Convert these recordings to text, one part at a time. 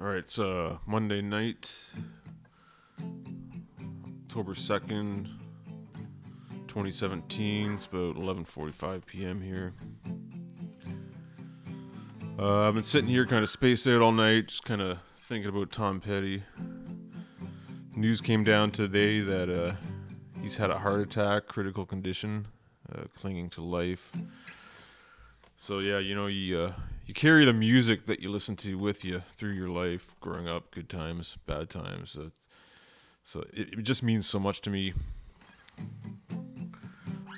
All right, it's uh, Monday night, October 2nd, 2017. It's about 11:45 p.m. here. Uh, I've been sitting here kind of spaced out all night, just kind of thinking about Tom Petty. News came down today that uh, he's had a heart attack, critical condition, uh, clinging to life. So yeah, you know you uh, you carry the music that you listen to with you through your life, growing up, good times, bad times. So, so it, it just means so much to me.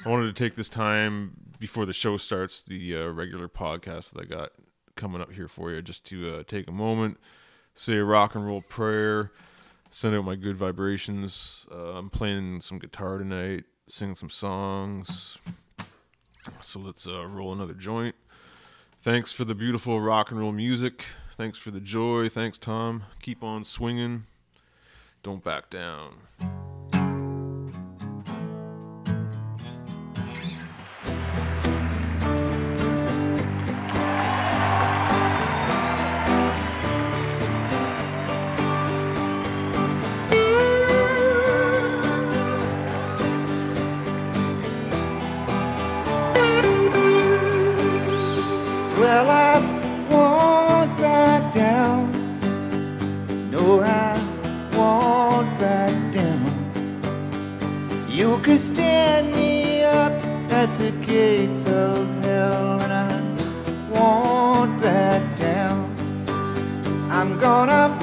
I wanted to take this time before the show starts, the uh, regular podcast that I got coming up here for you, just to uh, take a moment, say a rock and roll prayer, send out my good vibrations. Uh, I'm playing some guitar tonight, singing some songs. So let's uh, roll another joint. Thanks for the beautiful rock and roll music. Thanks for the joy. Thanks, Tom. Keep on swinging. Don't back down. Stand me up at the gates of hell, and I won't back down. I'm gonna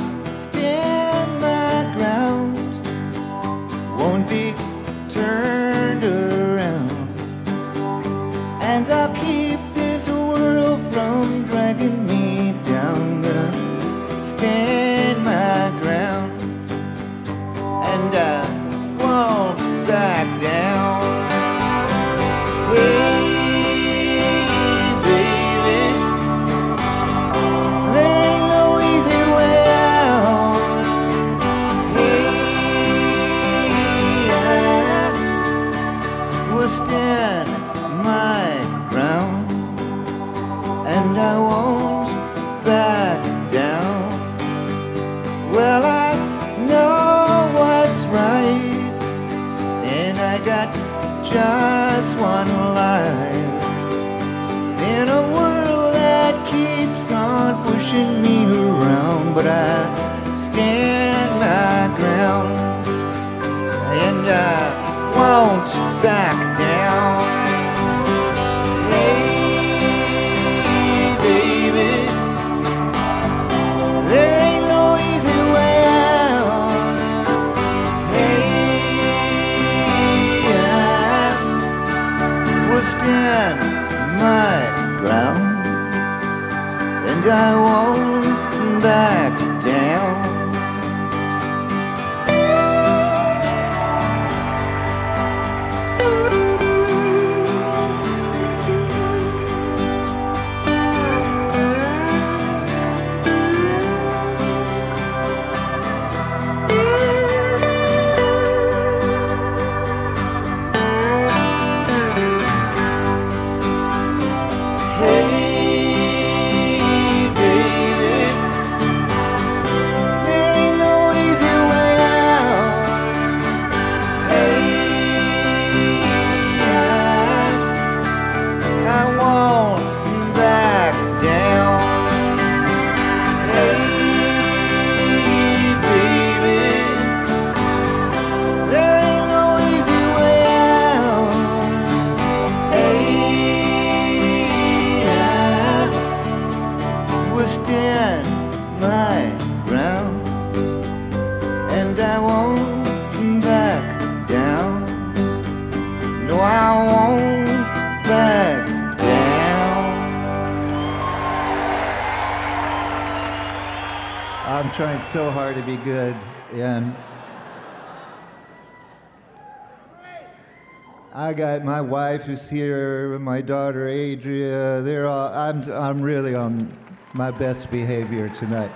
wife is here, my daughter Adria. They're all. I'm I'm really on my best behavior tonight,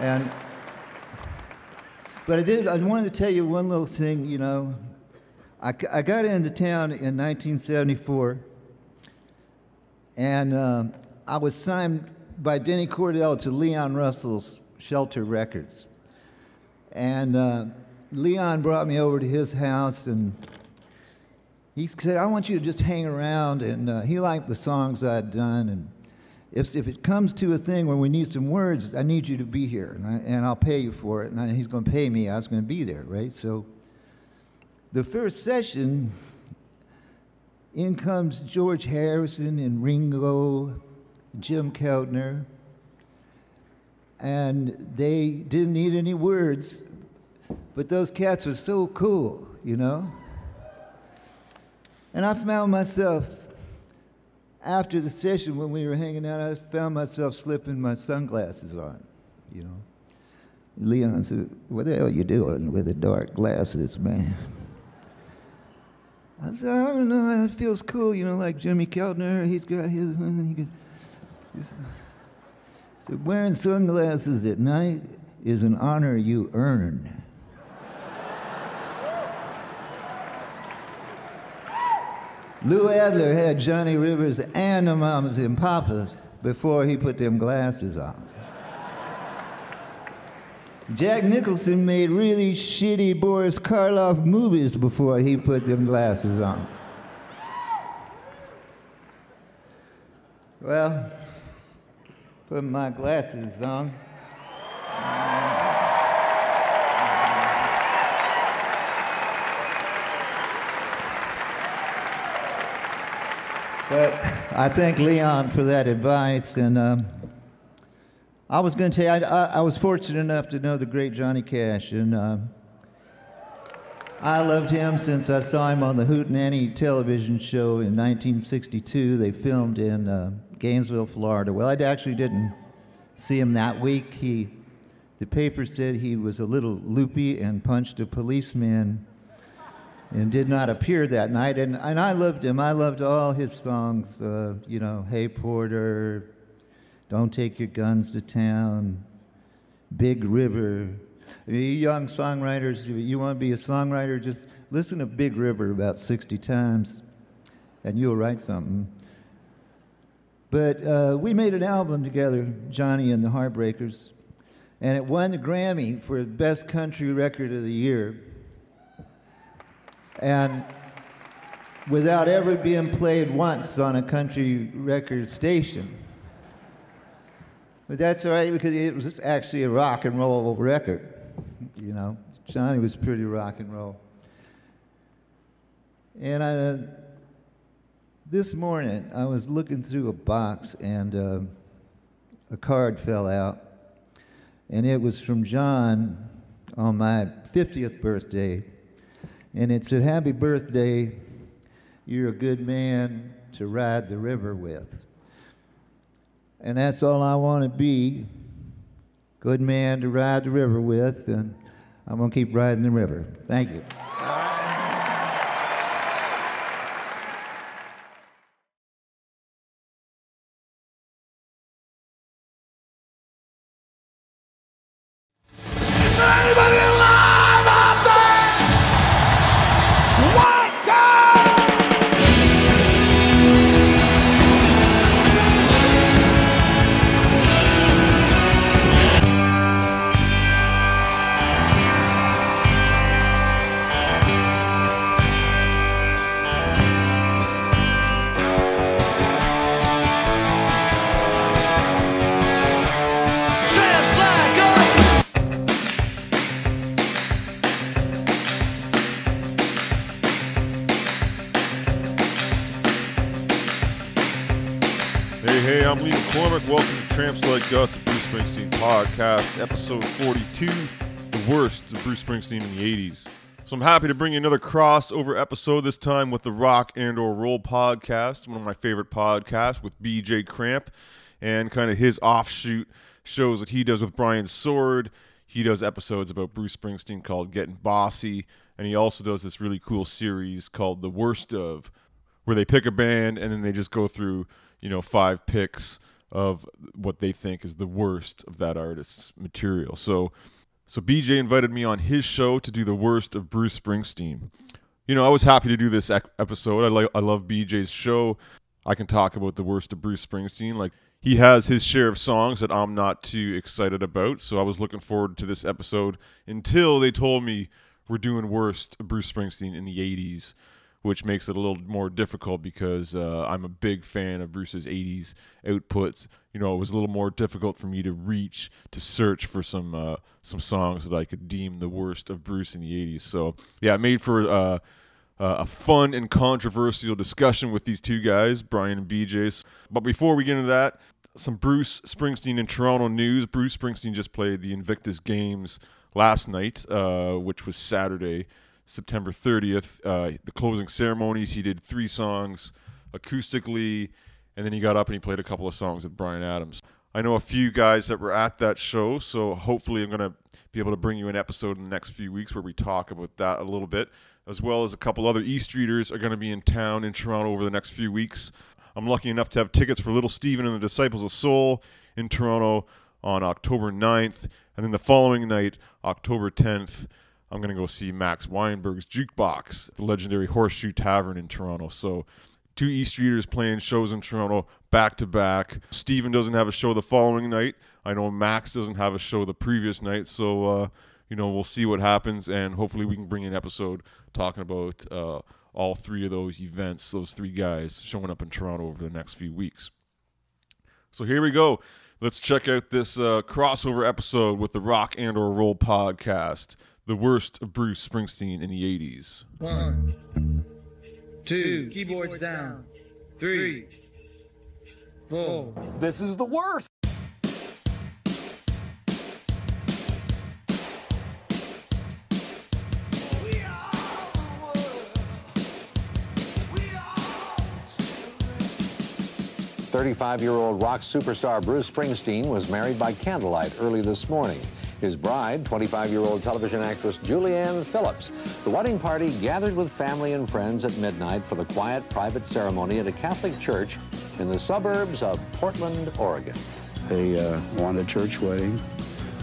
and but I did. I wanted to tell you one little thing. You know, I, I got into town in 1974, and um, I was signed by Denny Cordell to Leon Russell's Shelter Records. And uh, Leon brought me over to his house and he said, I want you to just hang around. And uh, he liked the songs I'd done. And if, if it comes to a thing where we need some words, I need you to be here. And, I, and I'll pay you for it. And I, he's going to pay me. I was going to be there, right? So the first session, in comes George Harrison and Ringo, Jim Keltner. And they didn't need any words, but those cats were so cool, you know? And I found myself, after the session when we were hanging out, I found myself slipping my sunglasses on, you know. Leon said, What the hell are you doing with the dark glasses, man? I said, I don't know, it feels cool, you know, like Jimmy Keltner, he's got his, uh, he goes, he's, so wearing sunglasses at night is an honor you earn. Lou Adler had Johnny Rivers and the Mamas and Papas before he put them glasses on. Jack Nicholson made really shitty Boris Karloff movies before he put them glasses on. Well, put my glasses on. But I thank Leon for that advice. And um, I was going to tell you, I, I, I, was fortunate enough to know the great Johnny Cash. And uh, I loved him since I saw him on the Hootenanny television show in 1962. They filmed in uh, Gainesville, Florida. Well, I actually didn't see him that week. He, the paper said he was a little loopy and punched a policeman and did not appear that night. And, and I loved him. I loved all his songs, uh, you know, Hey Porter, Don't Take Your Guns to Town, Big River. You young songwriters, you want to be a songwriter, just listen to Big River about 60 times and you'll write something. But uh, we made an album together, Johnny and the Heartbreakers, and it won the Grammy for Best Country Record of the Year and without ever being played once on a country record station. But that's all right because it was actually a rock and roll record. You know, Johnny was pretty rock and roll. And I, this morning, I was looking through a box and uh, a card fell out. And it was from John on my 50th birthday and it said, Happy birthday, you're a good man to ride the river with. And that's all I want to be good man to ride the river with, and I'm going to keep riding the river. Thank you. Gus, the Bruce Springsteen podcast, episode 42, the worst of Bruce Springsteen in the 80s. So I'm happy to bring you another crossover episode, this time with the Rock and or Roll podcast, one of my favorite podcasts with BJ Cramp, and kind of his offshoot shows that he does with Brian Sword. He does episodes about Bruce Springsteen called Getting Bossy, and he also does this really cool series called The Worst of, where they pick a band and then they just go through, you know, five picks of what they think is the worst of that artist's material. So so BJ invited me on his show to do the worst of Bruce Springsteen. You know, I was happy to do this episode. I like I love BJ's show. I can talk about the worst of Bruce Springsteen. Like he has his share of songs that I'm not too excited about. So I was looking forward to this episode until they told me we're doing worst Bruce Springsteen in the 80s, which makes it a little more difficult because uh, I'm a big fan of Bruce's 80s outputs. You know, it was a little more difficult for me to reach to search for some uh, some songs that I could deem the worst of Bruce in the 80s. So yeah, it made for uh, uh, a fun and controversial discussion with these two guys, Brian and BJ. But before we get into that, some Bruce Springsteen in Toronto news. Bruce Springsteen just played the Invictus Games last night, uh, which was Saturday, September 30th. Uh, the closing ceremonies, he did three songs acoustically, and then he got up and he played a couple of songs with Bryan Adams. I know a few guys that were at that show, so hopefully I'm going to be able to bring you an episode in the next few weeks where we talk about that a little bit, as well as a couple other E Streeters are going to be in town in Toronto over the next few weeks. I'm lucky enough to have tickets for Little Steven and the Disciples of Soul in Toronto on October 9th. And then the following night, October 10th, I'm going to go see Max Weinberg's Jukebox, the legendary Horseshoe Tavern in Toronto. So, two East Streeters playing shows in Toronto back to back. Steven doesn't have a show the following night. I know Max doesn't have a show the previous night. So, uh, you know, we'll see what happens. And hopefully, we can bring an episode talking about. Uh, all three of those events, those three guys showing up in Toronto over the next few weeks. So here we go. Let's check out this uh, crossover episode with the Rock and or Roll podcast, the worst of Bruce Springsteen in the '80s. One, two, keyboards down. Three, four. This is the worst. Thirty-five-year-old rock superstar Bruce Springsteen was married by candlelight early this morning. His bride, 25-year-old television actress Julianne Phillips. The wedding party gathered with family and friends at midnight for the quiet private ceremony at a Catholic church in the suburbs of Portland, Oregon. They uh, wanted a church wedding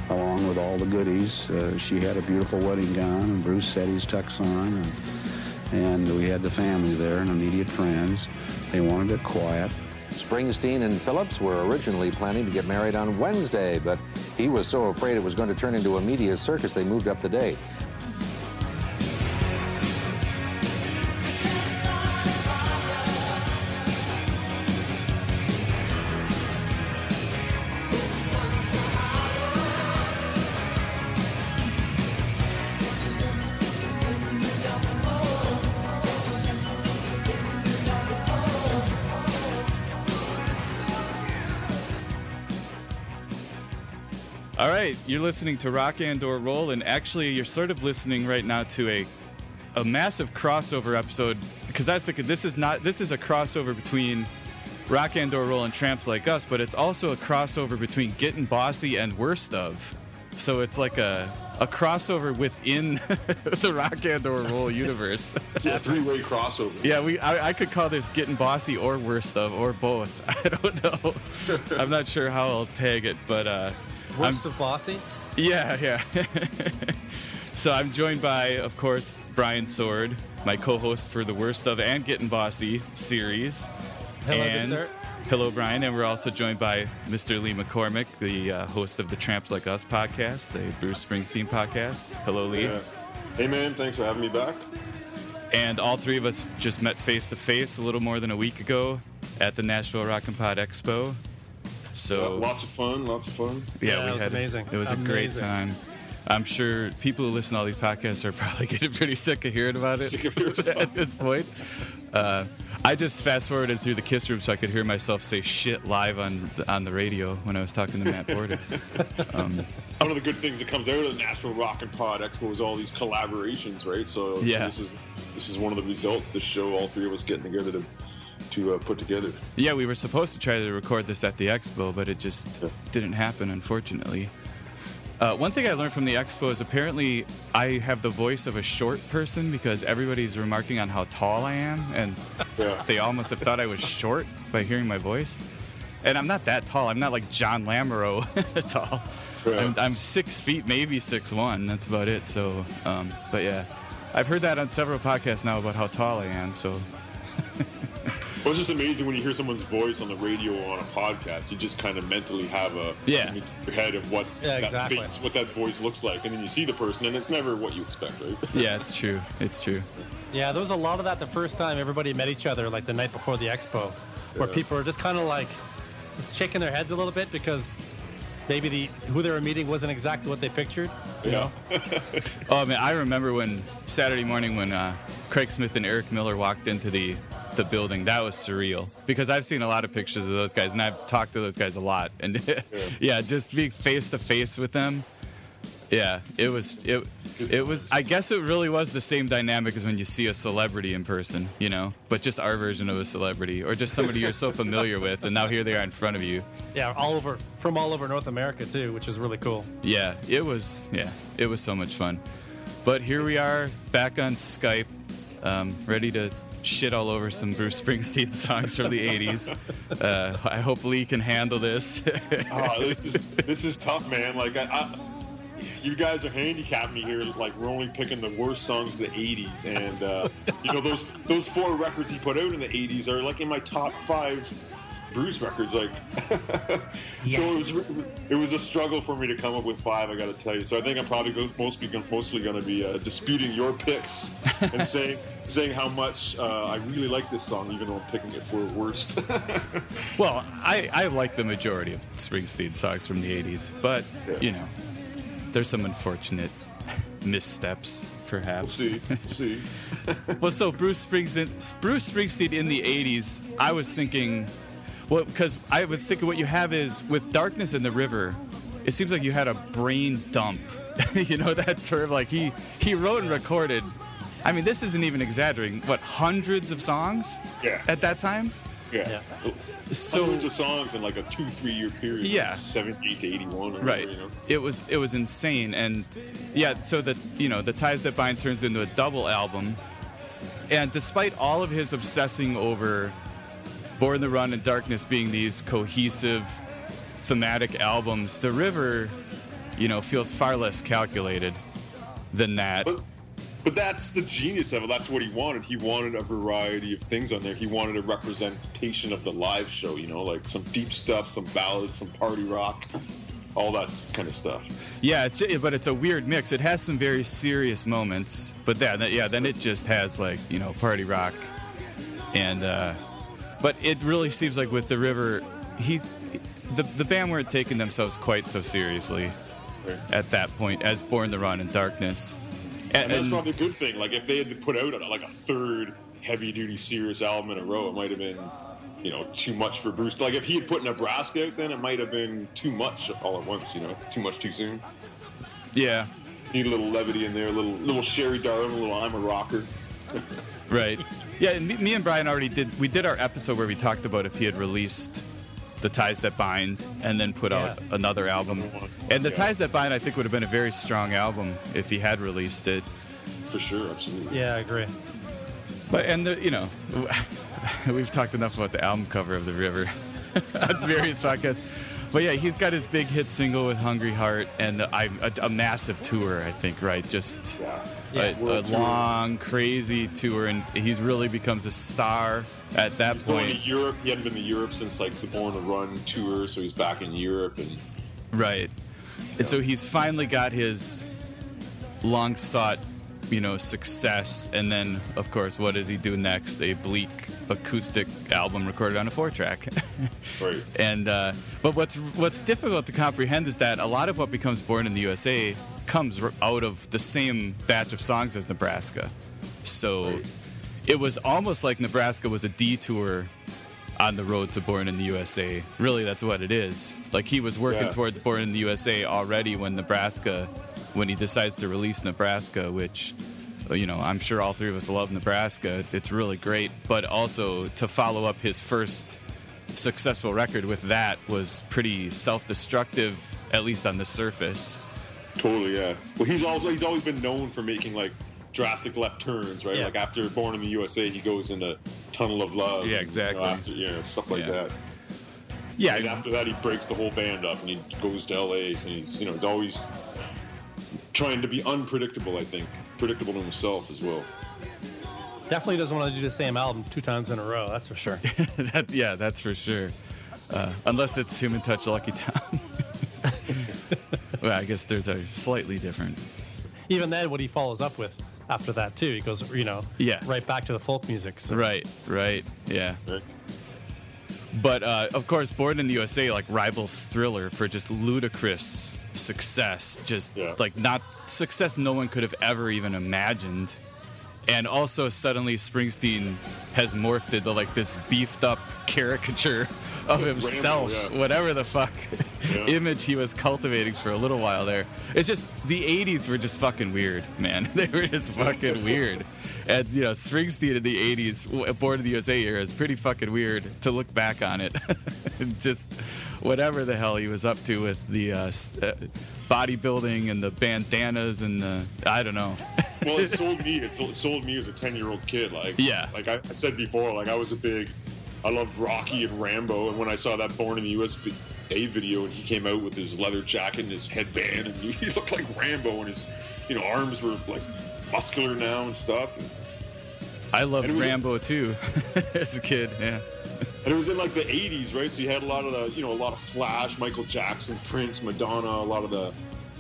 along with all the goodies. Uh, she had a beautiful wedding gown, and Bruce set his tux on, and, and we had the family there and immediate friends. They wanted it quiet. Springsteen and Phillips were originally planning to get married on Wednesday, but he was so afraid it was going to turn into a media circus they moved up the date. You're listening to Rock and or Roll, and actually, you're sort of listening right now to a a massive crossover episode because I was thinking this is not this is a crossover between Rock and or Roll and Tramps Like Us, but it's also a crossover between Getting Bossy and Worst of. So it's like a a crossover within the Rock and or Roll universe. Yeah, three-way crossover. Yeah, we I, I could call this getting bossy or worst of or both. I don't know. I'm not sure how I'll tag it, but uh, I'm, Worst of bossy? yeah, yeah. so I'm joined by, of course, Brian Sword, my co-host for the Worst of and Getting Bossy series. Hello, good sir. hello, Brian, and we're also joined by Mr. Lee McCormick, the uh, host of the Tramps Like Us podcast, the Bruce Springsteen podcast. Hello, Lee. Yeah. Hey man, thanks for having me back. And all three of us just met face to face a little more than a week ago at the Nashville Rock and Pod Expo. So lots of fun, lots of fun. yeah, Yeah, we was had amazing. It was a great time. I'm sure people who listen to all these podcasts are probably getting pretty sick of hearing about it hearing about at this point. Uh, I just fast forwarded through the kiss room so I could hear myself say shit live on the, on the radio when I was talking to Matt Porter. um, One of the good things that comes out of the Nashville Rock and Pod Expo is all these collaborations, right? So so Yeah. this is this is one of the results. This show, all three of us getting together to to uh, put together. yeah, we were supposed to try to record this at the expo, but it just didn't happen, unfortunately. Uh, one thing I learned from the expo is apparently I have the voice of a short person because everybody's remarking on how tall I am, and Yeah. they almost have thought I was short by hearing my voice. And I'm not that tall. I'm not like John Lamoureux tall. Yeah. I'm, I'm six feet, maybe six one. That's about it. So, um, but yeah, I've heard that on several podcasts now about how tall I am. So Well, it's just amazing when you hear someone's voice on the radio or on a podcast. You just kind of mentally have a Yeah. image in your head of what Yeah, that exactly. face, what that voice looks like, and then you see the person, and it's never what you expect, right? Yeah, it's true. It's true. Yeah, there was a lot of that the first time everybody met each other, like the night before the expo, where people are just kind of like shaking their heads a little bit because maybe the who they were meeting wasn't exactly what they pictured. You know? Oh man, I remember when Saturday morning when uh, Craig Smith and Eric Miller walked into the the building. That was surreal because I've seen a lot of pictures of those guys and I've talked to those guys a lot. And yeah, just being face to face with them. Yeah, it was it it was. I guess it really was the same dynamic as when you see a celebrity in person, you know, but just our version of a celebrity or just somebody you're so familiar with, and now here they are in front of you. Yeah, all over from all over North America too, which is really cool. Yeah, it was. Yeah, it was so much fun. But here we are back on Skype, um, ready to shit all over some Bruce Springsteen songs from the '80s. Uh, I hope Lee can handle this. oh, this is this is tough, man. Like I, I, you guys are handicapping me here. Like we're only picking the worst songs of the '80s, and uh, you know those those four records he put out in the '80s are like in my top five Bruce records. Like, so it was it was a struggle for me to come up with five. I got to tell you. So I think I'm probably go, mostly mostly going to be uh, disputing your picks and saying saying how much uh, I really like this song, even though I'm picking it for worst. well, I, I like the majority of Springsteen songs from the '80s, but you know, there's some unfortunate missteps, perhaps. we'll see. We'll see. well, so Bruce Springsteen, Bruce Springsteen in the '80s, I was thinking, well, because I was thinking what you have is with "Darkness in the River," it seems like you had a brain dump. you know that term? Like he he wrote and recorded. I mean, this isn't even exaggerating. What hundreds of songs? Yeah. At that time. Yeah. So- hundreds of songs in like a two three year period. Yeah. seventy eight to eighty one. right You know. it was it was insane and yeah so that you know the ties that bind turns into a double album and despite all of his obsessing over born to run and darkness being these cohesive thematic albums the river you know feels far less calculated than that But but that's the genius of it. That's what he wanted. He wanted a variety of things on there. He wanted a representation of the live show. You know, like some deep stuff, some ballads, some party rock, all that kind of stuff. Yeah, it's but it's a weird mix. It has some very serious moments, but that, yeah, then it just has like you know party rock, and uh, but it really seems like with the river, he the the band weren't taking themselves quite so seriously at that point as Born to Run and Darkness, And, that's probably a good thing. Like if they had put out like a third heavy duty serious album in a row, it might have been, you know, too much for Bruce. Like if he had put Nebraska out, then it might have been too much all at once. You know, too much too soon. yeah, Need a little levity in there, a little little Sherry Darling, a little I'm a rocker. right. Yeah, and me, me and Brian already did. We did our episode where we talked about if he had released the ties that bind and then put out another album. And the Yeah. ties that bind, I think, would have been a very strong album if he had released it. For sure, absolutely. Yeah, I agree. But and the you know, we've talked enough about the album cover of the River on various podcasts. But yeah, he's got his big hit single with Hungry Heart and the, I, a, a massive tour. I think right, just Yeah. A, a long, crazy tour, and he's really becomes a star at that He's going point. to Europe. He hadn't been to Europe since like the Born to Run tour, so he's back in Europe and Right. And so he's finally got his long sought, you know, success. And then, of course, what does he do next? A bleak acoustic album recorded on a four track. right. and, uh, but what's, what's difficult to comprehend is that a lot of what becomes Born in the USA comes out of the same batch of songs as Nebraska. So it was almost like Nebraska was a detour on the road to Born in the USA. Really, that's what it is. Like he was working Yeah. towards Born in the USA already when Nebraska, when he decides to release Nebraska, which, uh, you know, I'm sure all three of us love Nebraska. It's really great. But also to follow up his first successful record with that was pretty self-destructive, at least on the surface. Totally, yeah. Well, he's also he's always been known for making like drastic left turns, right? Yeah. Like after Born in the USA, he goes into Tunnel of Love. Yeah, exactly. You know, after, you know, stuff like Yeah. that. Yeah, And after that, he breaks the whole band up and he goes to LA. And he's you know he's always trying to be unpredictable. I think predictable to himself as well. Definitely doesn't want to do the same album two times in a row. That's for sure. that, yeah, that's for sure. Uh, unless it's Human Touch Lucky Town. well, I guess there's a slightly different. Even then, what he follows up with after that too, he goes, you know, Yeah. right back to the folk music. So. Right, right, yeah. Right. But uh, of course, Born in the USA like rivals Thriller for just ludicrous success. Just Yeah. like not success no one could have ever even imagined. And also, suddenly Springsteen has morphed into like this beefed up caricature of himself, yeah. whatever the fuck Yeah. image he was cultivating for a little while there. It's just the 80s were just fucking weird, man. They were just fucking weird. And you know, Springsteen in the 80s, w- Born in the USA era, is pretty fucking weird to look back on it. Just whatever the hell he was up to with the uh, uh, bodybuilding and the bandanas and the I don't know. well, it sold me. It sold, it sold me as a ten-year-old kid. Like, Yeah. like I, I said before, like I was a big, I loved Rocky and Rambo, and when I saw that Born in the USA video, and he came out with his leather jacket and his headband, and he, looked like Rambo, and his, you know, arms were like muscular now and stuff. And, I loved And it was- Rambo too as a kid. Yeah. and it was in like the '80s, right? So you had a lot of the, you know, a lot of Flash, Michael Jackson, Prince, Madonna, a lot of the,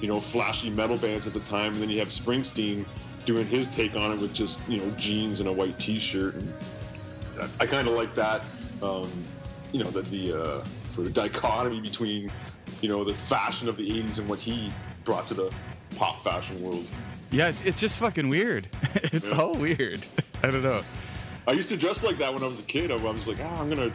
you know, flashy metal bands at the time, and then you have Springsteen doing his take on it with just, you know, jeans and a white T-shirt, and I, I kind of like that, um, you know, the the uh, sort of dichotomy between, you know, the fashion of the '80s and what he brought to the pop fashion world. Yeah, it's, just fucking weird. it's Yeah. all weird. I don't know. I used to dress like that when I was a kid. I was like, ah, I'm gonna,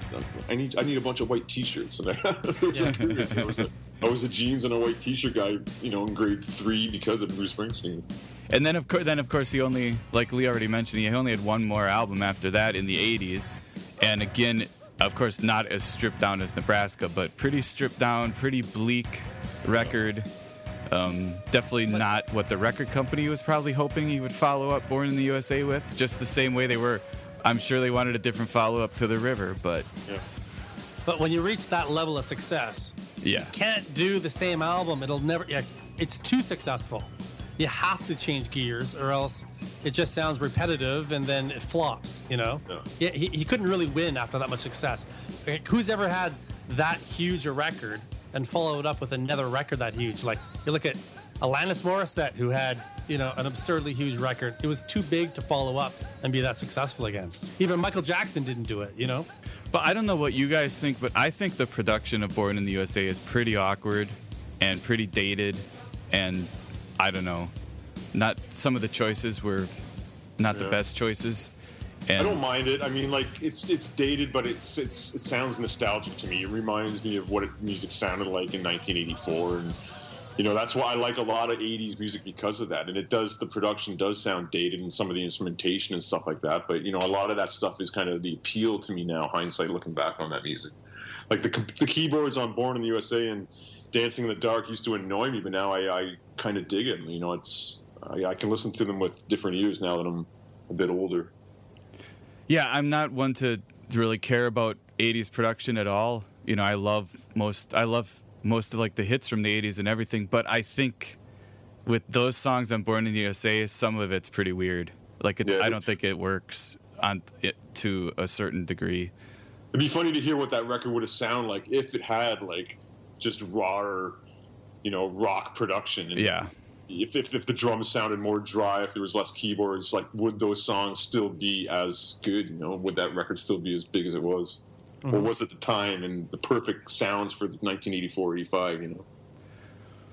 I need, I need a bunch of white T-shirts. And I, like. I was a, I was a jeans and a white T-shirt guy, you know, in grade three because of Bruce Springsteen. And then of course, then of course, he only, like Lee already mentioned, he only had one more album after that in the '80s, and again, of course, not as stripped down as Nebraska, but pretty stripped down, pretty bleak record. Um, definitely not what the record company was probably hoping he would follow up Born in the USA with. Just the same way they were. I'm sure they wanted a different follow up to The River, but Yeah. But when you reach that level of success, yeah, can't do the same album. It'll never. Yeah, it's too successful. You have to change gears, or else it just sounds repetitive, and then it flops. You know. Yeah. He, he couldn't really win after that much success. Like, Who's ever had that huge a record and followed it up with another record that huge? Like you look at Alanis Morissette, who had you know an absurdly huge record. It was too big to follow up and be that successful again. Even Michael Jackson didn't do it. You know. But I don't know what you guys think, but I think the production of Born in the USA is pretty awkward and pretty dated, and I don't know, not some of the choices were not the best choices. And I don't mind it. I mean, like it's it's dated, but it's it's it sounds nostalgic to me. It reminds me of what it, music sounded like in 1984, and you know that's why I like a lot of 80s music because of that. And it does the production does sound dated and some of the instrumentation and stuff like that. But you know, a lot of that stuff is kind of the appeal to me now. Hindsight, looking back on that music, like the the keyboards on Born in the USA and Dancing in the Dark used to annoy me, but now I, I kind of dig it. You know, it's I, I can listen to them with different ears now that I'm a bit older. Yeah, I'm not one to really care about 80s production at all. You know, I love most I love most of like the hits from the 80s and everything, but I think with those songs on Born in the USA, some of it's pretty weird. Like it, Yeah, I don't think it works on it to a certain degree. It'd be funny to hear what that record would have sounded like if it had like just rawer, you know, rock production. And Yeah. If, if if the drums sounded more dry, if there was less keyboards, like would those songs still be as good? You know, would that record still be as big as it was, or was it the time and the perfect sounds for 1984, 85? You know.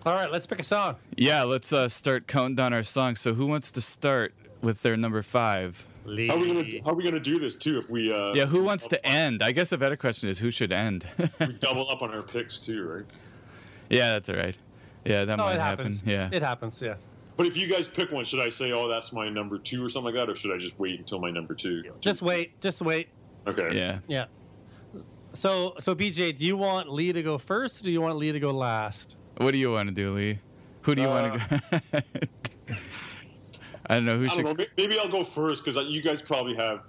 All right, let's pick a song. Yeah, let's uh, start counting down our songs. So who wants to start with their number five? Lee. How are we gonna How are we gonna do this too? If we uh, Yeah, who wants to end? I guess a better question is who should end. we double up on our picks too, right? yeah, that's all right. Yeah, that No, might it happen. happens. Yeah. It happens. Yeah. But if you guys pick one, should I say, "Oh, that's my number two or something like that," or should I just wait until my number two? Just wait. Just wait. Okay. yeah. Yeah. So, so BJ, do you want Lee to go first, or do you want Lee to go last? What do you want to do, Lee? Who do you want to go? I don't know who I should. don't know. Maybe I'll go first because you guys probably have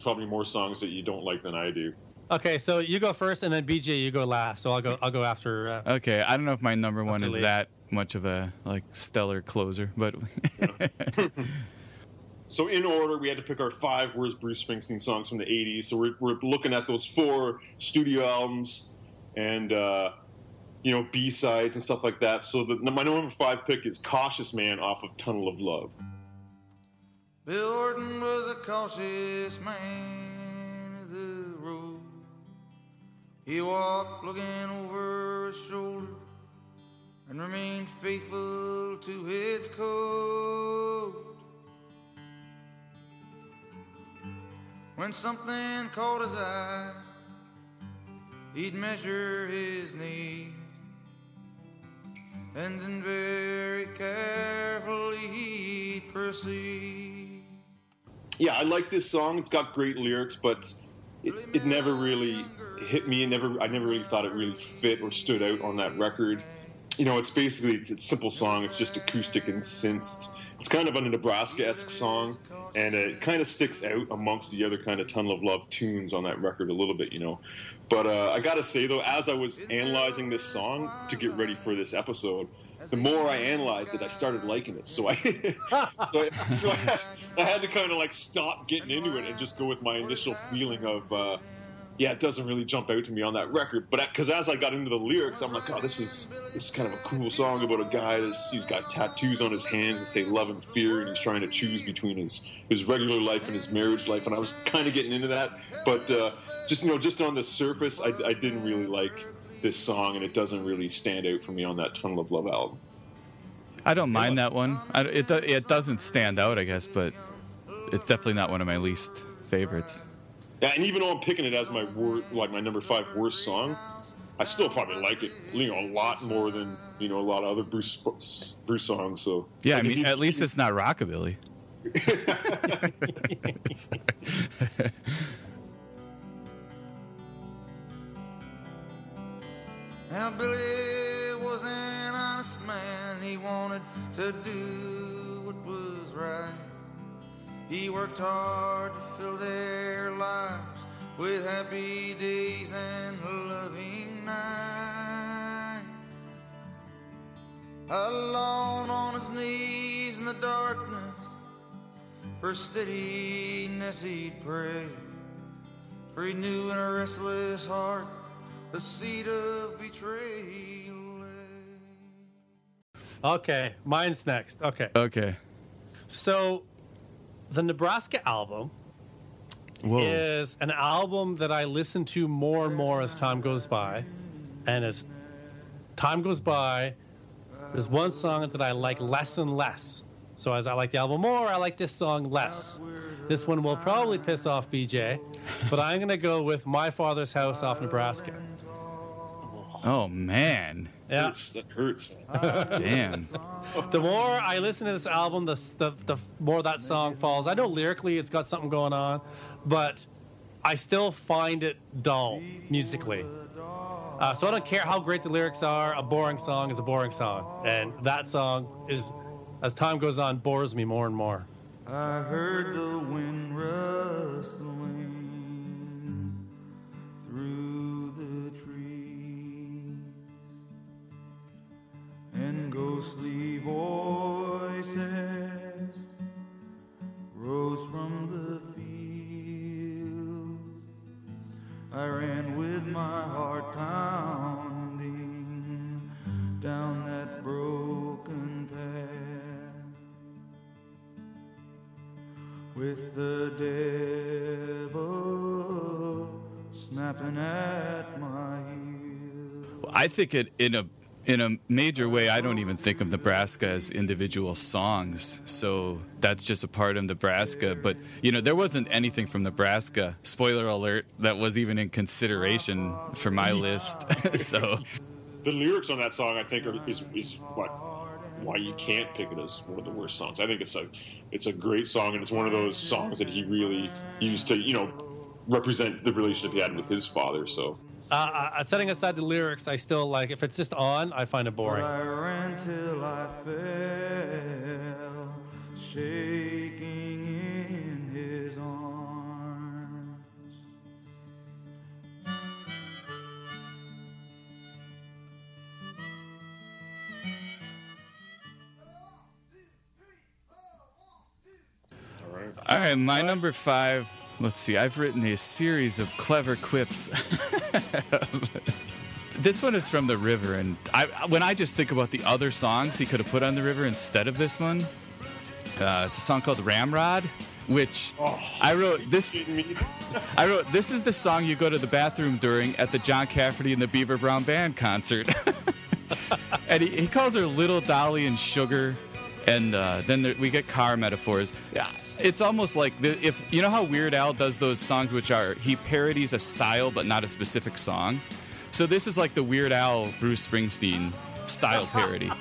probably more songs that you don't like than I do. Okay, so you go first, and then BJ, you go last. So I'll go. I'll go after. Uh, Okay, I don't know if my number one is Lee. that much of a like stellar closer, but so in order, we had to pick our five worst Bruce Springsteen songs from the '80s. So we're, we're looking at those four studio albums and uh, you know B sides and stuff like that. So the, my number five pick is "Cautious Man" off of "Tunnel of Love." Bill Horton was a cautious man of the road. He walked looking over his shoulder and remained faithful to his code. When something caught his eye, he'd measure his need. And then very carefully he'd proceed. Yeah, I like this song. It's got great lyrics, but it, it never really hit me. It never, I never really thought it really fit or stood out on that record. You know, it's basically it's, a simple song. It's just acoustic and synths. It's kind of a Nebraska-esque song, and it kind of sticks out amongst the other kind of Tunnel of Love tunes on that record a little bit, you know. But uh, I gotta say though, as I was analyzing this song to get ready for this episode, the more I analyzed it, I started liking it. So I, so, I, so I, had, I had to kind of like stop getting into it and just go with my initial feeling of, uh, yeah, it doesn't really jump out to me on that record. But because as I got into the lyrics, I'm like, oh, this is this is kind of a cool song about a guy that's he's got tattoos on his hands that say love and fear, and he's trying to choose between his his regular life and his marriage life. And I was kind of getting into that, but uh, just you know, just on the surface, I, I didn't really like this song, and it doesn't really stand out for me on that Tunnel of Love album. I don't mind that one. I, it do- it doesn't stand out, I guess, but it's definitely not one of my least favorites. Yeah, and even though I'm picking it as my wor- like my number five worst song, I still probably like it, you know, a lot more than you know a lot of other Bruce Bruce songs. So Yeah, like, I mean, you- at least it's not rockabilly. Now Billy was an honest man. He wanted to do what was right. He worked hard to fill their lives with happy days and loving nights. Alone on his knees in the darkness, for steadiness he'd pray. For he knew in a restless heart the seed of betrayal. Okay, mine's next. Okay. Okay. So, the Nebraska album Whoa. is an album that I listen to more and more as time goes by. And as time goes by, there's one song that I like less and less. So as I like the album more, I like this song less. This one will probably piss off BJ, but I'm going to go with My Father's House off Nebraska. Oh man. Yeah. hurts, that hurts. Damn. The more I listen to this album, the, the, the more that song falls. I know lyrically it's got something going on, but I still find it dull musically. Uh, so I don't care how great the lyrics are. A boring song is a boring song, and that song is, as time goes on, bores me more and more. I heard the wind rustling ghostly voices rose from the fields. I ran with my heart pounding down that broken path with the devil snapping at my heel. I think it in a in a major way. I don't even think of Nebraska as individual songs. So that's just a part of Nebraska. But you know, there wasn't anything from Nebraska. Spoiler alert! That was even in consideration for my list. so The lyrics on that song, I think, are, is, is what why you can't pick it as one of the worst songs. I think it's a it's a great song, and it's one of those songs that he really used to you know represent the relationship he had with his father. So Uh, uh, setting aside the lyrics, I still like. If it's just on, I find it boring. I ran till I fell, shaking in his arms. All right, my number five. Let's see. I've written a series of clever quips. this one is from the river, and I, when I just think about the other songs he could have put on the river instead of this one, uh, it's a song called Ramrod, which I wrote. This I wrote. This is the song you go to the bathroom during at the John Cafferty and the Beaver Brown Band concert. and he, he calls her Little Dolly and Sugar, and uh, then there, we get car metaphors. Yeah, it's almost like the, if you know how Weird Al does those songs, which are he parodies a style but not a specific song. So this is like the Weird Al Bruce Springsteen style parody.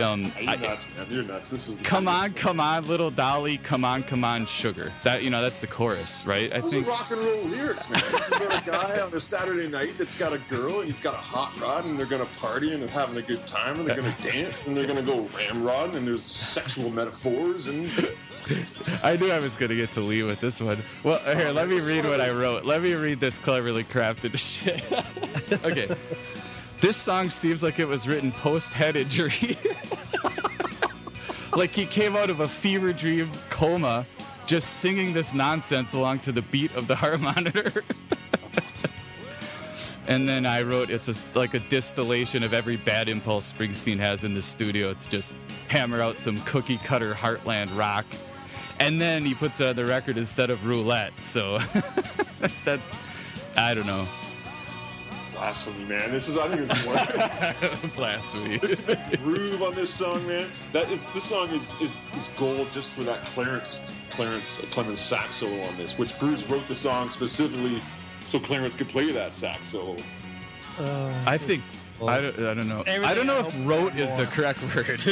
Um, You're I- nuts, man. You're nuts. This is come on, come on, little Dolly, come on, come on, sugar. That you know, that's the chorus, right? I Those think. are rock and roll lyrics, man. This is about a guy on a Saturday night that's got a girl and he's got a hot rod and they're gonna party and they're having a good time and they're gonna dance and they're gonna go ramrod and there's sexual metaphors and I knew I was going to get to Lee with this one. Well, here, let me read what I wrote. Let me read this cleverly crafted shit. okay. This song seems like it was written post head injury. like he came out of a fever dream coma just singing this nonsense along to the beat of the heart monitor. and then I wrote it's a, like a distillation of every bad impulse Springsteen has in the studio to just hammer out some cookie cutter heartland rock. And then he puts it on the record instead of roulette. So that's, I don't know, blasphemy, man. This is I think it's one blasphemy. groove on this song, man. That is this song is, is is gold just for that Clarence Clarence Clemens sax solo on this, which Bruce wrote the song specifically so Clarence could play that sax solo. Uh, I think, I don't, I don't know. I don't know if wrote is the correct word.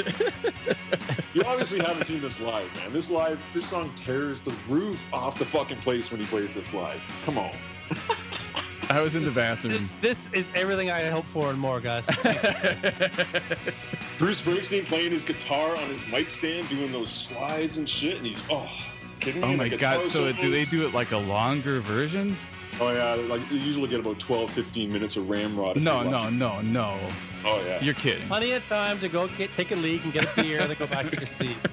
You obviously haven't seen this live, man. This live, this song tears the roof off the fucking place when he plays this live. Come on. I was in the bathroom. This, this is everything I hoped for and more, guys. Bruce Springsteen playing his guitar on his mic stand, doing those slides and shit, and he's oh, kidding me? Oh my god, so do they do it like a longer version? Oh yeah, like you usually get about 12, 15 minutes of ramrod. No, no, no, no. Oh yeah. You're kidding. Plenty of time to go get, take a leak and get a beer, then go back to your seat.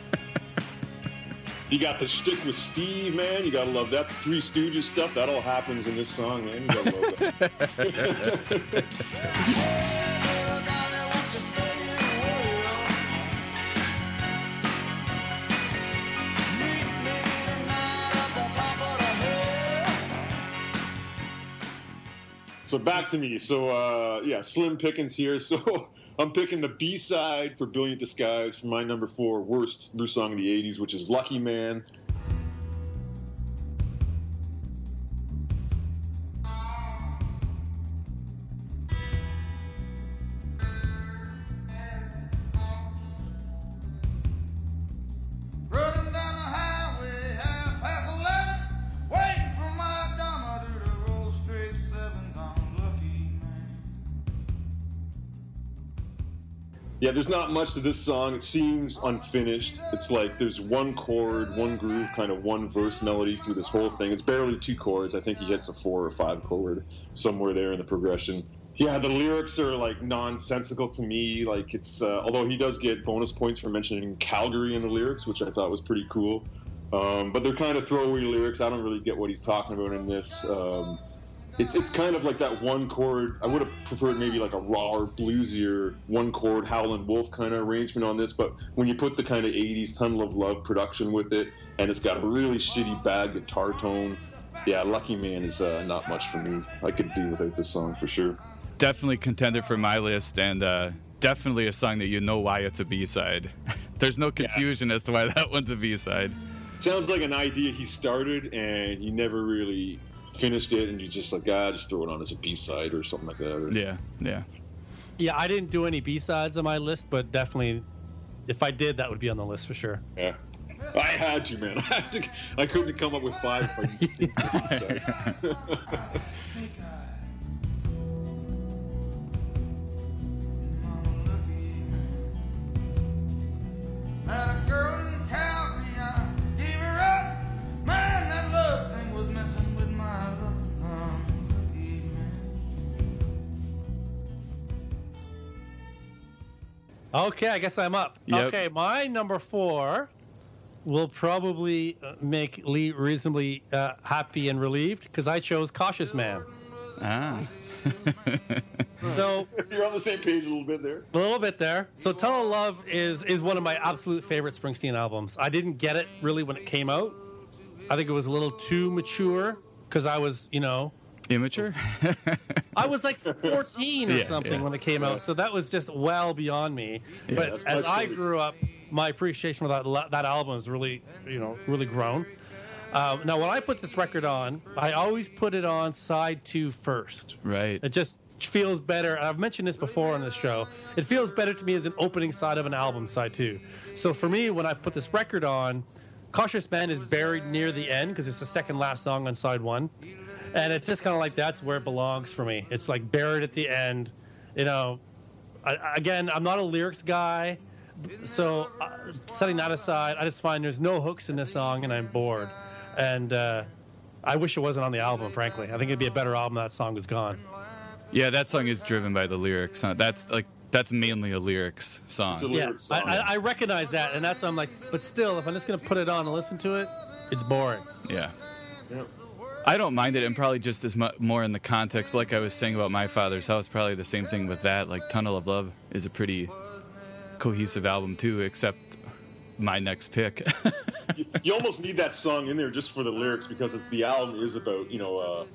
You got the shtick with Steve, man. You gotta love that. The Three Stooges stuff. That all happens in this song, man. You gotta love that. So back to me. So uh, yeah, Slim Pickens here. So I'm picking the B side for Brilliant Disguise for my number four worst Bruce song of the '80s, which is Lucky Man. There's not much to this song. It seems unfinished. It's like there's one chord, one groove, kind of one verse melody through this whole thing. It's barely two chords. I think he hits a four or five chord somewhere there in the progression. Yeah, the lyrics are like nonsensical to me. Like it's, uh, although he does get bonus points for mentioning Calgary in the lyrics, which I thought was pretty cool. Um, but they're kind of throwaway lyrics. I don't really get what he's talking about in this. Um, it's it's kind of like that one chord. I would have preferred maybe like a raw or bluesier one chord Howlin' Wolf kind of arrangement on this. But when you put the kind of '80s Tunnel of Love production with it, and it's got a really shitty bad guitar tone, yeah, Lucky Man is uh, not much for me. I could do without this song for sure. Definitely contender for my list, and uh, definitely a song that you know why it's a B side. There's no confusion as to why that one's a B side. Sounds like an idea he started and he never really finished it, and you just like ah, just throw it on as a B side or something like that. Or, Yeah, yeah. Yeah, I didn't do any B sides on my list, but definitely, if I did, that would be on the list for sure. Yeah. I had to, man. I, had to, I couldn't come up with five if I didn't think of B-sides. Had a girl Okay, I guess I'm up. Yep. Okay, my number four will probably uh, make Lee reasonably uh, happy and relieved because I chose Cautious Man. Ah. So You're on the same page a little bit there. a little bit there. So Tunnel of Love is is one of my absolute favorite Springsteen albums. I didn't get it really when it came out. I think it was a little too mature because I was, you know, Immature? I was like 14 or Yeah, something yeah. when it came out, so that was just well beyond me. but as I grew up, my appreciation for that that album has really, you know, really grown. Um, now, when I put this record on, I always put it on side two first. right. It just feels better. I've mentioned this before on this show. It feels better to me as an opening side of an album, side two. So for me, when I put this record on, Cautious Man is buried near the end because it's the second last song on side one. And it's just kind of like that's where it belongs for me. It's like buried at the end. You know, I, again, I'm not a lyrics guy. So uh, setting that aside, I just find there's no hooks in this song and I'm bored. And uh, I wish it wasn't on the album, frankly. I think it'd be a better album if that song was gone. Yeah, that song is driven by the lyrics. huh? That's like that's mainly a lyrics song. It's a Yeah, lyric I, song. I, I recognize that, and that's why I'm like, but still, if I'm just gonna put it on and listen to it, it's boring. Yeah. Yeah. I don't mind it, and probably just as much more in the context, like I was saying about my father's house. Probably the same thing with that. Like Tunnel of Love is a pretty cohesive album too, except my next pick. you, you almost need that song in there just for the lyrics because it's, the album is about you know uh,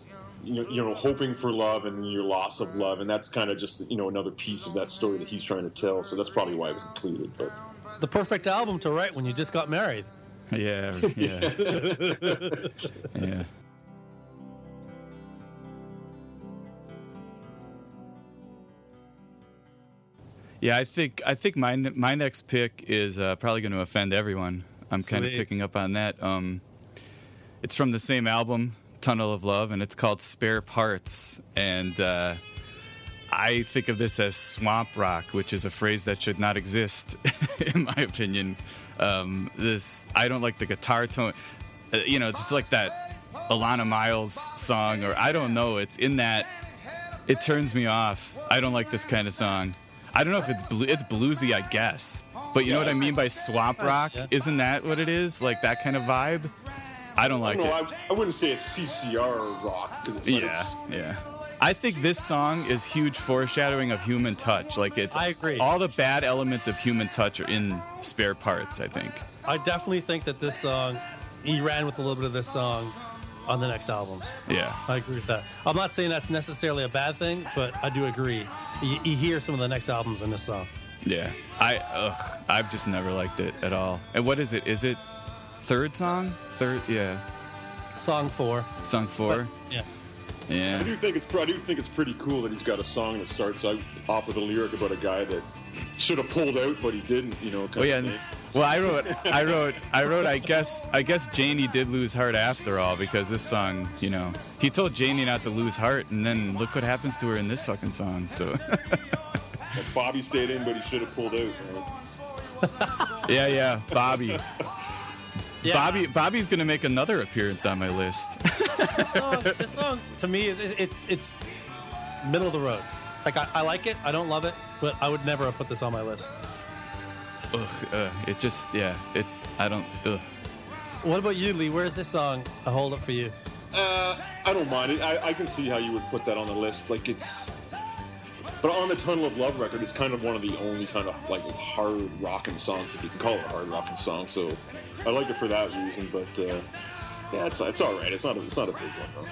you know you know hoping for love and your loss of love, and that's kind of just you know another piece of that story that he's trying to tell. So that's probably why it was included. But The perfect album to write when you just got married. yeah, yeah, yeah. Yeah, I think I think my my next pick is uh, probably going to offend everyone. I'm kind of picking up on that. Um, it's from the same album, Tunnel of Love, and it's called Spare Parts. And uh, I think of this as swamp rock, which is a phrase that should not exist, in my opinion. Um, this I don't like the guitar tone. Uh, you know, it's like that Alana Miles song, or I don't know. It's in that. It turns me off. I don't like this kind of song. I don't know if it's blu- it's bluesy, I guess. But you know what I mean by swamp rock? Isn't that what it is? Like that kind of vibe? I don't like no, it. I, I wouldn't say it's CCR rock. 'cause it's, but Yeah, it's- yeah. I think this song is huge foreshadowing of human touch. Like it's I agree. all the bad elements of human touch are in spare parts, I think. I definitely think that this song, he ran with a little bit of this song on the next albums. Yeah. I agree with that. I'm not saying that's necessarily a bad thing, but I do agree. You, you hear some of the next albums in this song. Yeah. I ugh, I've just never liked it at all. And what is it? Is it third song? Third yeah. Song four. Song 4. Yeah. Yeah. I yeah. do think it's I do think it's pretty cool that he's got a song that starts off with a lyric about a guy that should have pulled out but he didn't. You know. Kind Oh yeah. Of and- thing. Well, I wrote I wrote I wrote I guess I guess Janie did lose heart after all because this song, you know, he told Janie not to lose heart and then look what happens to her in this fucking song. So Bobby stayed in, but he should have pulled out. Right? Yeah, yeah, Bobby. Yeah. Bobby Bobby's gonna make another appearance on my list. this song, this song to me, is- it's it's middle of the road. Like I, I like it, I don't love it, but I would never have put this on my list. Ugh, uh, it just yeah, it I don't ugh. What about you, Lee? Where is this song a hold up for you? Uh, I don't mind it. I, I can see how you would put that on the list. Like it's, but on the Tunnel of Love record, it's kind of one of the only kind of like hard rocking songs, if you can call it a hard rocking song. So I like it for that reason. But uh, yeah, it's it's all right. It's not a, it's not a big one though.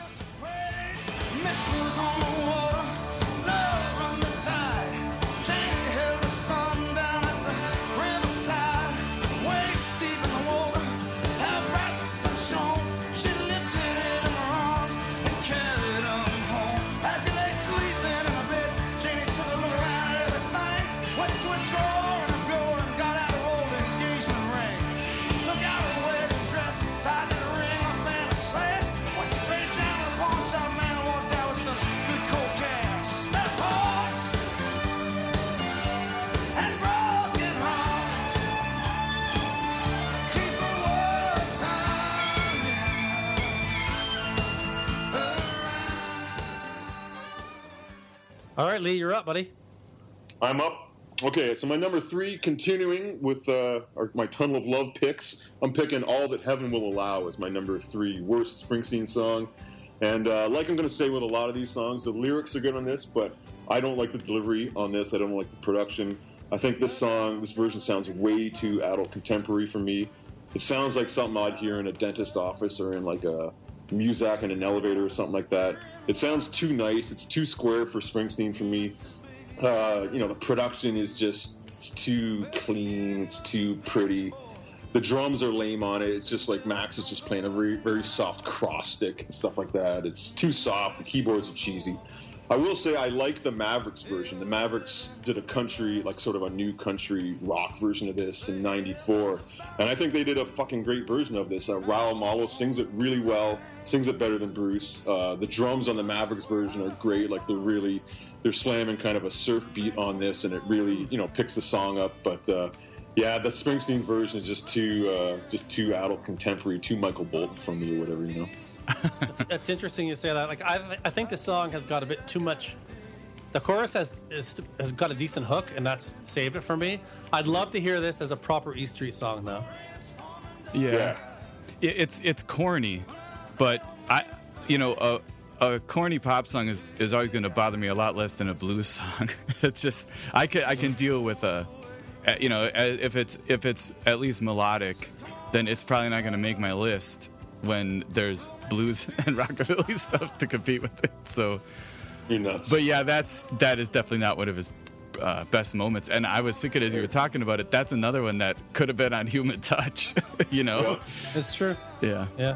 All right, Lee, you're up, buddy. I'm up. Okay, so my number three, continuing with uh, my tunnel of love picks, I'm picking "All That Heaven Will Allow" as my number three worst Springsteen song. And uh, like I'm going to say with a lot of these songs, the lyrics are good on this, but I don't like the delivery on this. I don't like the production. I think this song, this version sounds way too adult contemporary for me. It sounds like something I'd hear in a dentist office or in like a Muzak in an elevator or something like that. It sounds too nice. It's too square for Springsteen for me. Uh, you know, the production is just it's too clean. It's too pretty. The drums are lame on it. It's just like Max is just playing a very very soft cross stick and stuff like that. It's too soft. The keyboards are cheesy. I will say I like the Mavericks version. The Mavericks did a country, like sort of a new country rock version of this in '94, and I think they did a fucking great version of this. Uh, Raul Malo sings it really well, sings it better than Bruce. Uh, the drums on the Mavericks version are great. Like they're really, they're slamming kind of a surf beat on this, and it really, you know, picks the song up. But uh, yeah, the Springsteen version is just too, uh, just too adult contemporary, too Michael Bolton for me or whatever, you know. That's, that's interesting you say that. Like I, I think the song has got a bit too much. The chorus has is, has got a decent hook, and that's saved it for me. I'd love to hear this as a proper E Street song, though. Yeah. It- It's it's corny, but I, you know, a, a corny pop song is, is always going to bother me a lot less than a blues song. it's just I can I can deal with a, uh, you know, uh, if it's if it's at least melodic, then it's probably not going to make my list when there's blues and rockabilly stuff to compete with it. So, You're nuts. but yeah, that's that is definitely not one of his. Uh, best moments, and I was thinking as you were talking about it, that's another one that could have been on Human Touch, you know? It's true. Yeah. Yeah.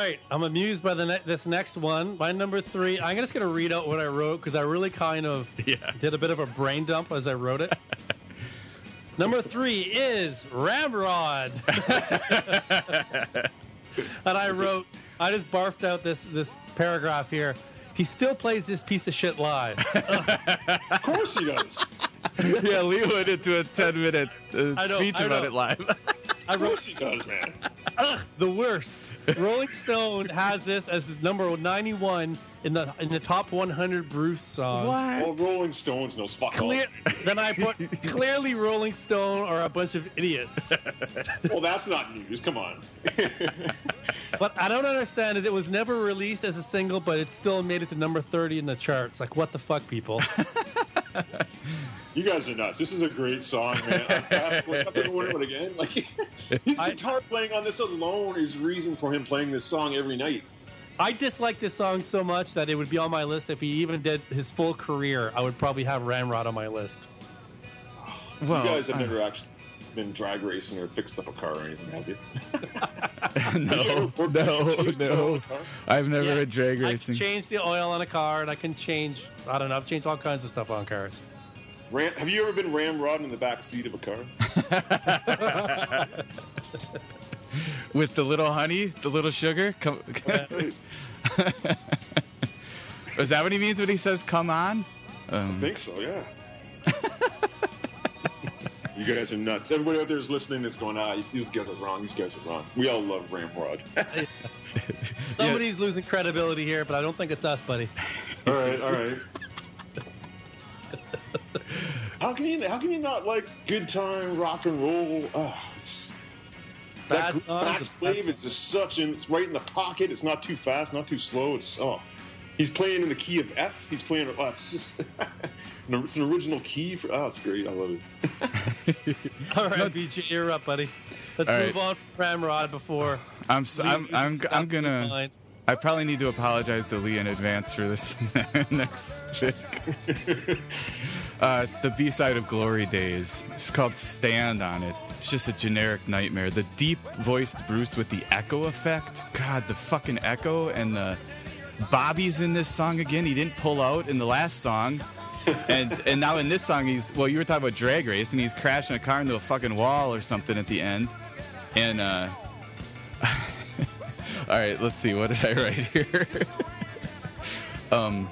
Right, I'm amused by the ne- this next one. My number three. I'm just gonna read out what I wrote because I really kind of Yeah. did a bit of a brain dump as I wrote it. number three is Ramrod, and I wrote. I just barfed out this this paragraph here. He still plays this piece of shit live. of course he does. yeah, Lee went into a 10 minute uh, know, speech about it live. I Of wrote course he does, man. the worst. Rolling Stone has this as his number 91 in the in the top 100 Bruce songs. Well, Rolling Stones knows fuck Clear, then I put clearly Rolling Stone are a bunch of idiots. Well, that's not news. Come on. What I don't understand is it was never released as a single, but it still made it to number 30 in the charts. Like, what the fuck, people? You guys are nuts. This is a great song, man. I have to, I have to learn it again. Like his I- guitar playing on this alone is reason for him playing this song every night. I dislike this song so much that it would be on my list if he even did his full career. I would probably have Ramrod on my list. well, you guys have never actually been drag racing or fixed up a car or anything, have you? no, Or- or no, changed the oil no. in a car? I've never Yes, had drag I racing. can change the oil on a car, and I can change. I don't know. I've changed all kinds of stuff on cars. Ram, have you ever been ramrodding in the back seat of a car? With the little honey, the little sugar. Come, is that what he means when he says "come on"? I think so, yeah. you guys are nuts. Everybody out there is listening is going, ah, these guys are wrong. These guys are wrong. We all love Ramrod. Somebody's losing credibility here, but I don't think it's us, buddy. all right, all right. How can you how can you not like good time rock and roll? Ah, it's Bad that songs, Max bad Wave is just such an it's right in the pocket. It's not too fast, not too slow. It's oh, he's playing in the key of F. He's playing. Oh, it's just it's an original key for. Oh, it's great. I love it. All right, beat you're up, buddy. Let's All move right. on from Ramrod before. I'm s- Lee I'm I'm, I'm gonna. mind. I probably need to apologize to Lee in advance for this next pick. Uh, it's the B side of Glory Days. It's called Stand on It. It's just a generic nightmare. The deep voiced Bruce with the echo effect. God, the fucking echo and the Bobby's in this song again. He didn't pull out in the last song. and and now in this song he's well you were talking about drag race and he's crashing a car into a fucking wall or something at the end and uh all right let's see what did i write here um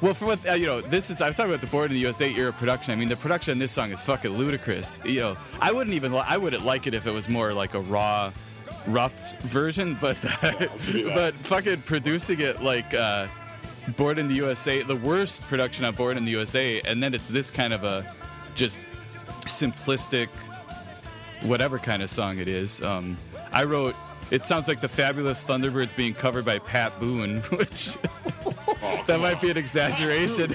well, for what uh, you know, this is I was talking about the Born in the USA era production. I mean, the production on this song is fucking ludicrous. You know, I wouldn't even li- I wouldn't like it if it was more like a raw, rough version. But but fucking producing it like uh, Born in the USA, the worst production on Born in the USA, and then it's this kind of a just simplistic, whatever kind of song it is. Um, I wrote. It sounds like the fabulous Thunderbirds being covered by Pat Boone, which that might be an exaggeration.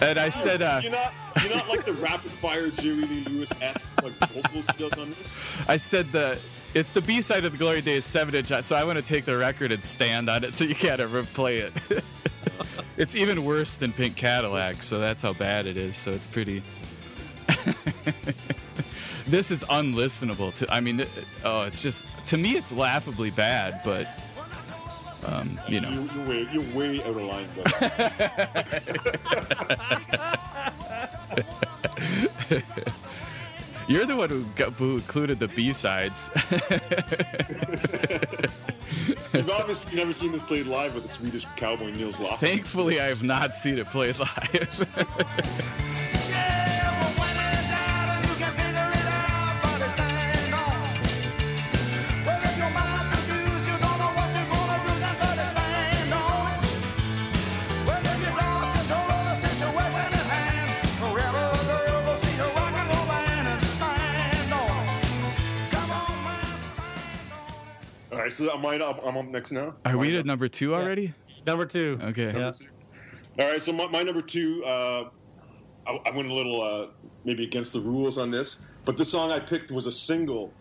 and I said, uh, you're not you're not like the rapid fire Jerry Lee Lewis esque like vocals he does on this. I said the it's the B side of the Glory Days seven inch, so I want to take the record and stand on it so you can't ever play it. it's even worse than Pink Cadillac, so that's how bad it is. So it's pretty. This is unlistenable. To I mean, oh, it's just to me it's laughably bad, but um, you know. You're, you're way you're way out of line. You're the one who, got, who included the B sides. You've obviously never seen this played live with the Swedish cowboy Niels Lofgren. Thankfully, I have not seen it played live. All right, so am I up, I'm up next now. Are we at number two already? Number two. Okay. Yeah. All right, so my, my number two, uh, I, I went a little uh, maybe against the rules on this, but the song I picked was a single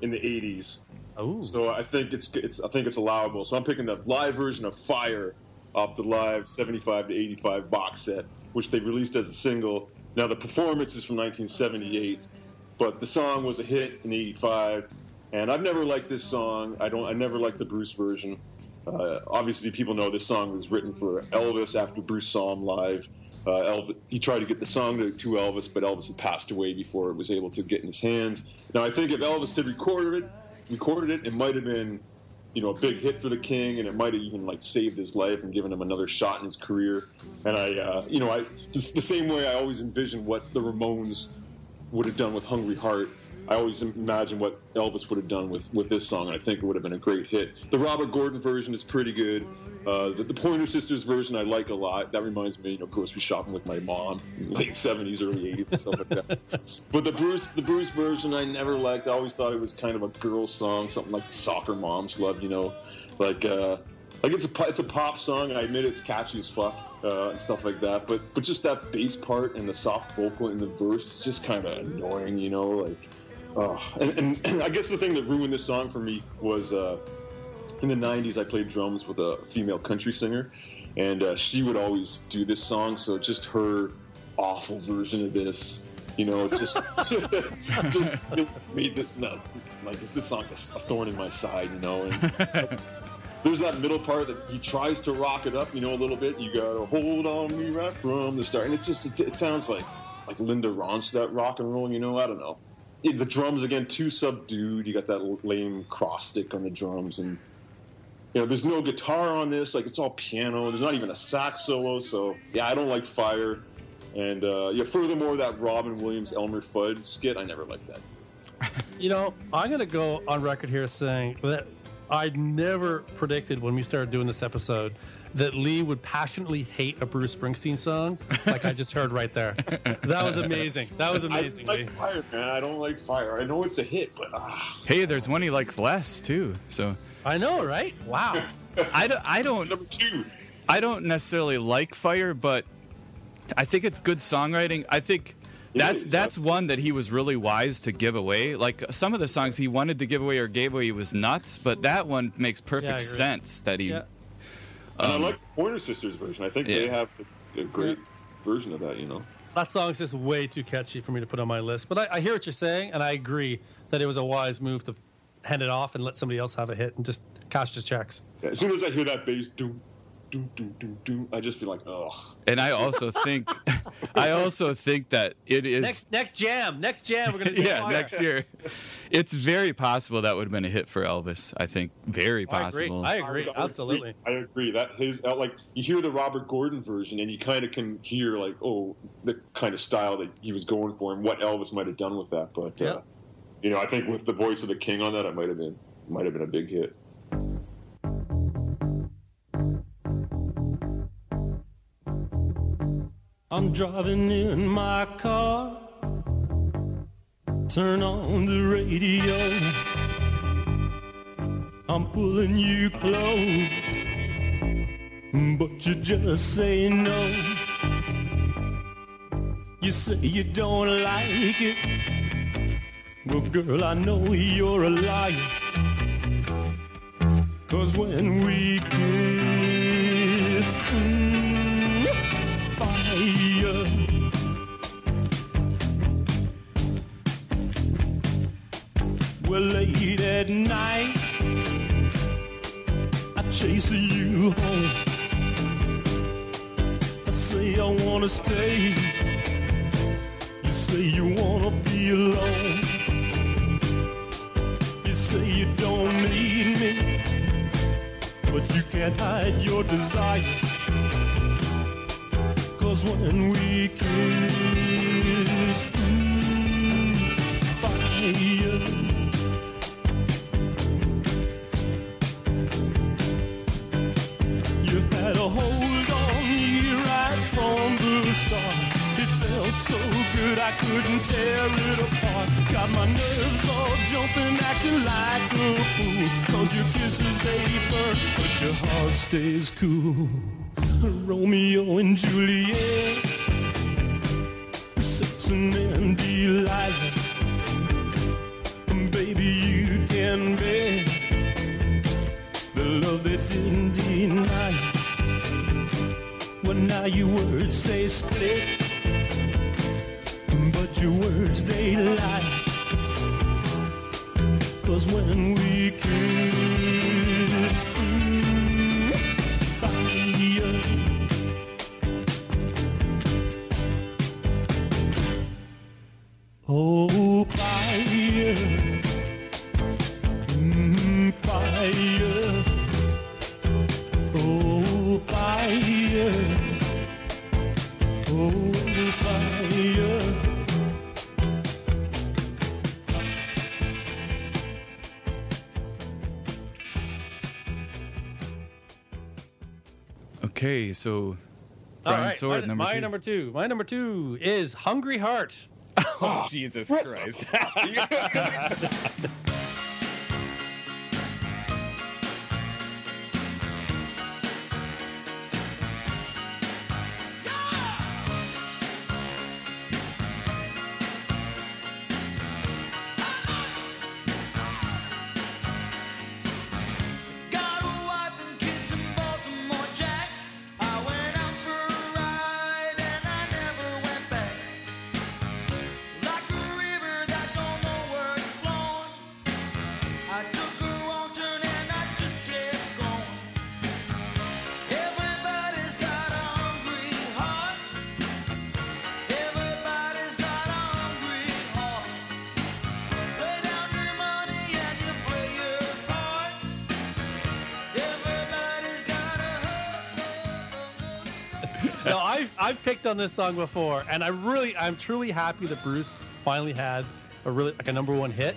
in the '80s. Oh. So I think it's it's I think it's allowable. So I'm picking the live version of Fire off the live 75 to 85 box set, which they released as a single. Now the performance is from 1978, but the song was a hit in '85. And I've never liked this song. I don't. I never liked the Bruce version. Uh, obviously, people know this song was written for Elvis after Bruce saw him live. Uh, Elvis, he tried to get the song to, to Elvis, but Elvis had passed away before it was able to get in his hands. Now, I think if Elvis had recorded it, recorded it, it might have been, you know, a big hit for the King, and it might have even like saved his life and given him another shot in his career. And I, uh, you know, I just the same way I always envisioned what the Ramones would have done with Hungry Heart. I always imagine what Elvis would have done with, with this song, and I think it would have been a great hit. The Robert Gordon version is pretty good. Uh, the, the Pointer Sisters version I like a lot. That reminds me, you know, grocery shopping with my mom, late '70s, early '80s, and stuff like that. But the Bruce, the Bruce version, I never liked. I always thought it was kind of a girl song, something like soccer moms love, you know, like uh, like it's a it's a pop song. and I admit it's catchy as fuck uh, and stuff like that. But but just that bass part and the soft vocal in the verse, it's just kind of annoying, you know, like. Oh, and, and I guess the thing that ruined this song for me was uh, in the 90s, I played drums with a female country singer, and uh, she would always do this song. So just her awful version of this, you know, just, just made this not like this song's a thorn in my side, you know. And there's that middle part that he tries to rock it up, you know, a little bit. You gotta hold on me right from the start, and it just it, it sounds like like Linda Ronstadt rock and roll, you know. I don't know. The drums again too subdued. You got that lame cross stick on the drums, and you know there's no guitar on this. Like it's all piano. There's not even a sax solo. So yeah, I don't like Fire. And uh, yeah, furthermore, that Robin Williams Elmer Fudd skit, I never liked that. You know, I'm going to go on record here saying that I never predicted when we started doing this episode that Lee would passionately hate a Bruce Springsteen song, like I just heard right there. That was amazing. That was amazing, I Lee. like Fire, man. I don't like Fire. I know it's a hit, but ah. Hey, there's one he likes less too. So I know, right? Wow. I don't. I don't. Number two. I don't necessarily like Fire, but I think it's good songwriting. I think that's that's one that he was really wise to give away. Like some of the songs he wanted to give away or gave away, he was nuts. But that one makes perfect Yeah, sense that he. Yeah. And Um, I like the Pointer Sisters version. I think yeah. they have a, a great. version of that. You know. That song's just way too catchy for me to put on my list. But I, I hear what you're saying, and I agree that it was a wise move to hand it off and let somebody else have a hit and just cash the checks. Yeah, as soon as I hear that bass, do, do, do, do, do, I just be like, ugh. And I also think, I also think that it is. Next next jam, next jam, we're gonna yeah, fire. next year. It's very possible that would have been a hit for Elvis. I think very possible. I agree. possible. I agree. Absolutely. I agree that his uh, like you hear the Robert Gordon version and you kind of can hear like oh the kind of style that he was going for and what Elvis might have done with that. But Yeah. uh, you know, I think with the voice of the King on that, it might have been might have been a big hit. I'm driving in my car. Turn on the radio. I'm pulling you close. But you just say no. You say you don't like it. Well, girl, I know you're a liar. Cause when we kiss, Well, late at night, I chase you home. I say I wanna stay. You say you wanna be alone. You say you don't need me, but you can't hide your desire. Cause when we kiss, mm, fire. Couldn't tear it apart. Got my nerves all jumping, acting like a fool. Cause your kisses they burn, but your heart stays cool. Romeo and Juliet, Samson and Delilah. Baby, you can bet the love they didn't deny. Well, now your words say split, your words they lie. Cause when we kiss, Okay, so Brian right, Sword, my, number my two. number two. My number two is Hungry Heart. Oh, Jesus Christ. on this song before, and I really I'm truly happy that Bruce finally had a really like a number one hit.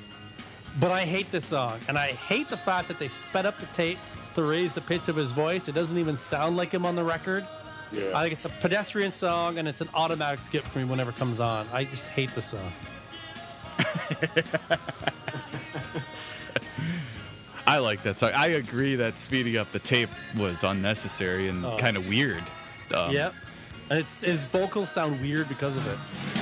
But I hate this song, and I hate the fact that they sped up the tape to raise the pitch of his voice. It doesn't even sound like him on the record. Yeah. I think it's a pedestrian song, and it's an automatic skip for me whenever it comes on. I just hate the song. I like that song. I agree that speeding up the tape was unnecessary and Oh. kind of weird. Um, yep, it's his vocals sound weird because of it.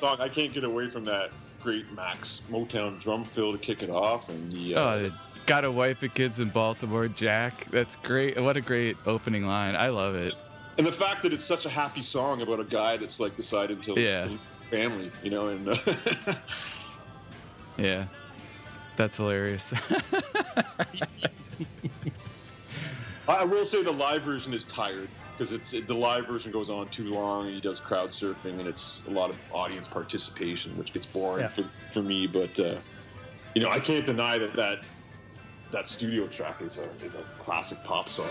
Song. I can't get away from that great Max Motown drum fill to kick it off, and the uh, oh, got a wife and kids in Baltimore, Jack. That's great. What a great opening line. I love it. and the fact that it's such a happy song about a guy that's like decided to Yeah. family, you know, and uh, Yeah, that's hilarious. I will say the live version is tired because it's the live version goes on too long and he does crowd surfing and it's a lot of audience participation, which gets boring Yeah. for, for me. But uh, you know, I can't deny that that that studio track is a is a classic pop song.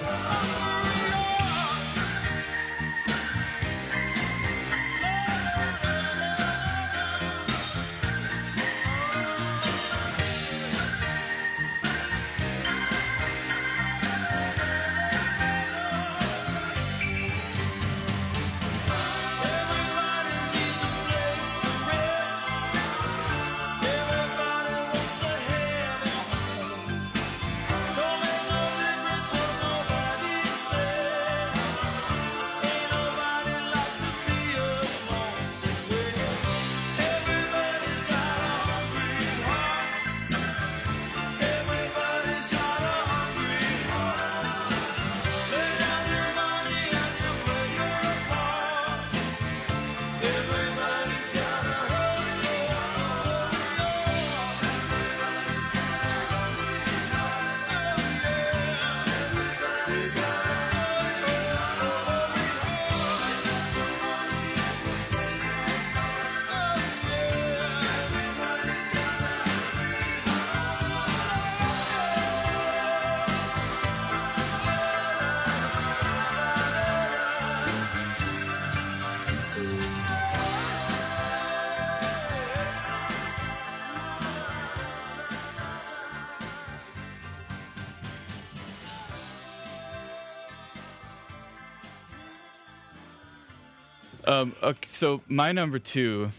Okay, so my number two,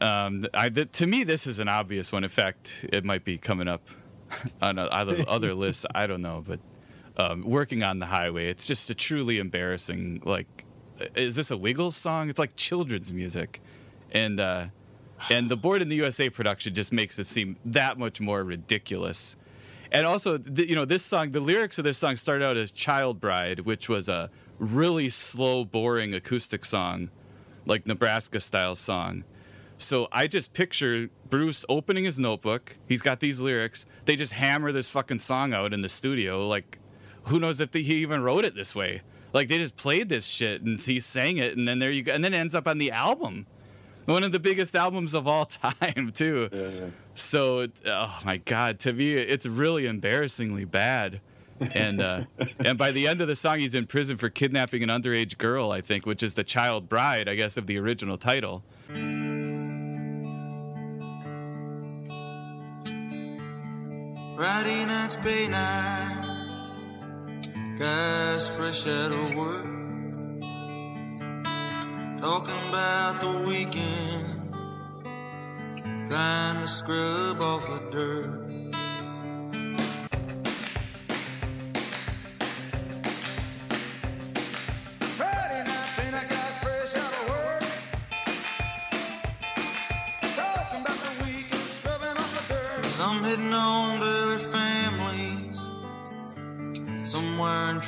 um, I, th- to me, this is an obvious one. In fact, it might be coming up on other, other lists. I don't know, but um, working on the highway, it's just a truly embarrassing. Like, is this a Wiggles song? It's like children's music, and uh, and the board in the USA production just makes it seem that much more ridiculous. And also, th- you know, this song, the lyrics of this song start out as Child Bride, which was a really slow, boring acoustic song, like Nebraska style song. So I just picture Bruce opening his notebook. He's got these lyrics. They just hammer this fucking song out in the studio. Like, who knows if he even wrote it this way? Like, they just played this shit and he sang it, and then there you go. And then it ends up on the album. One of the biggest albums of all time, too. So, oh my God, to me, it's really embarrassingly bad. And uh, and by the end of the song, he's in prison for kidnapping an underage girl, I think, which is the child bride, I guess, of the original title. Friday night's night. Guys fresh out of work. Talking about the weekend. Trying to scrub off the dirt.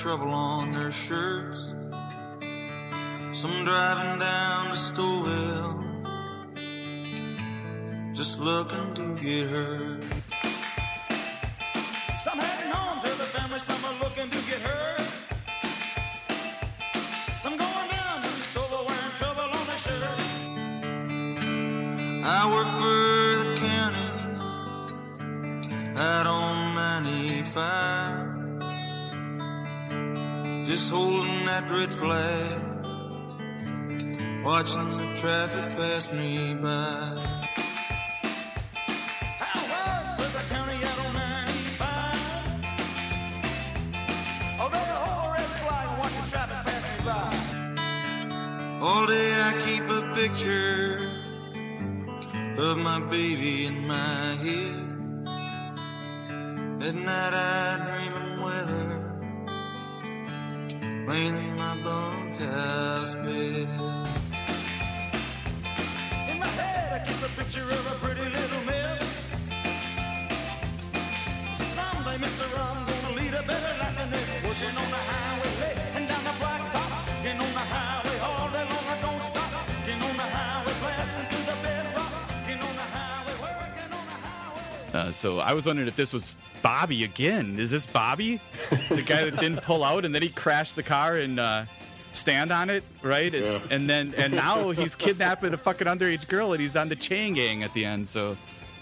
Trouble on their shirts. Some driving down to Stouffville. Just looking to get hurt. 95. Just holding that red flag, watching the traffic pass me by. I work for the county out on 95. I'll make a whole red flag and the traffic pass me by. All day I keep a picture of my baby so I was wondering if this was Bobby again. Is this Bobby, the guy that didn't pull out and then he crashed the car and uh, stand on it, right? And, Yeah. and then and now he's kidnapping a fucking underage girl and he's on the chain gang at the end. So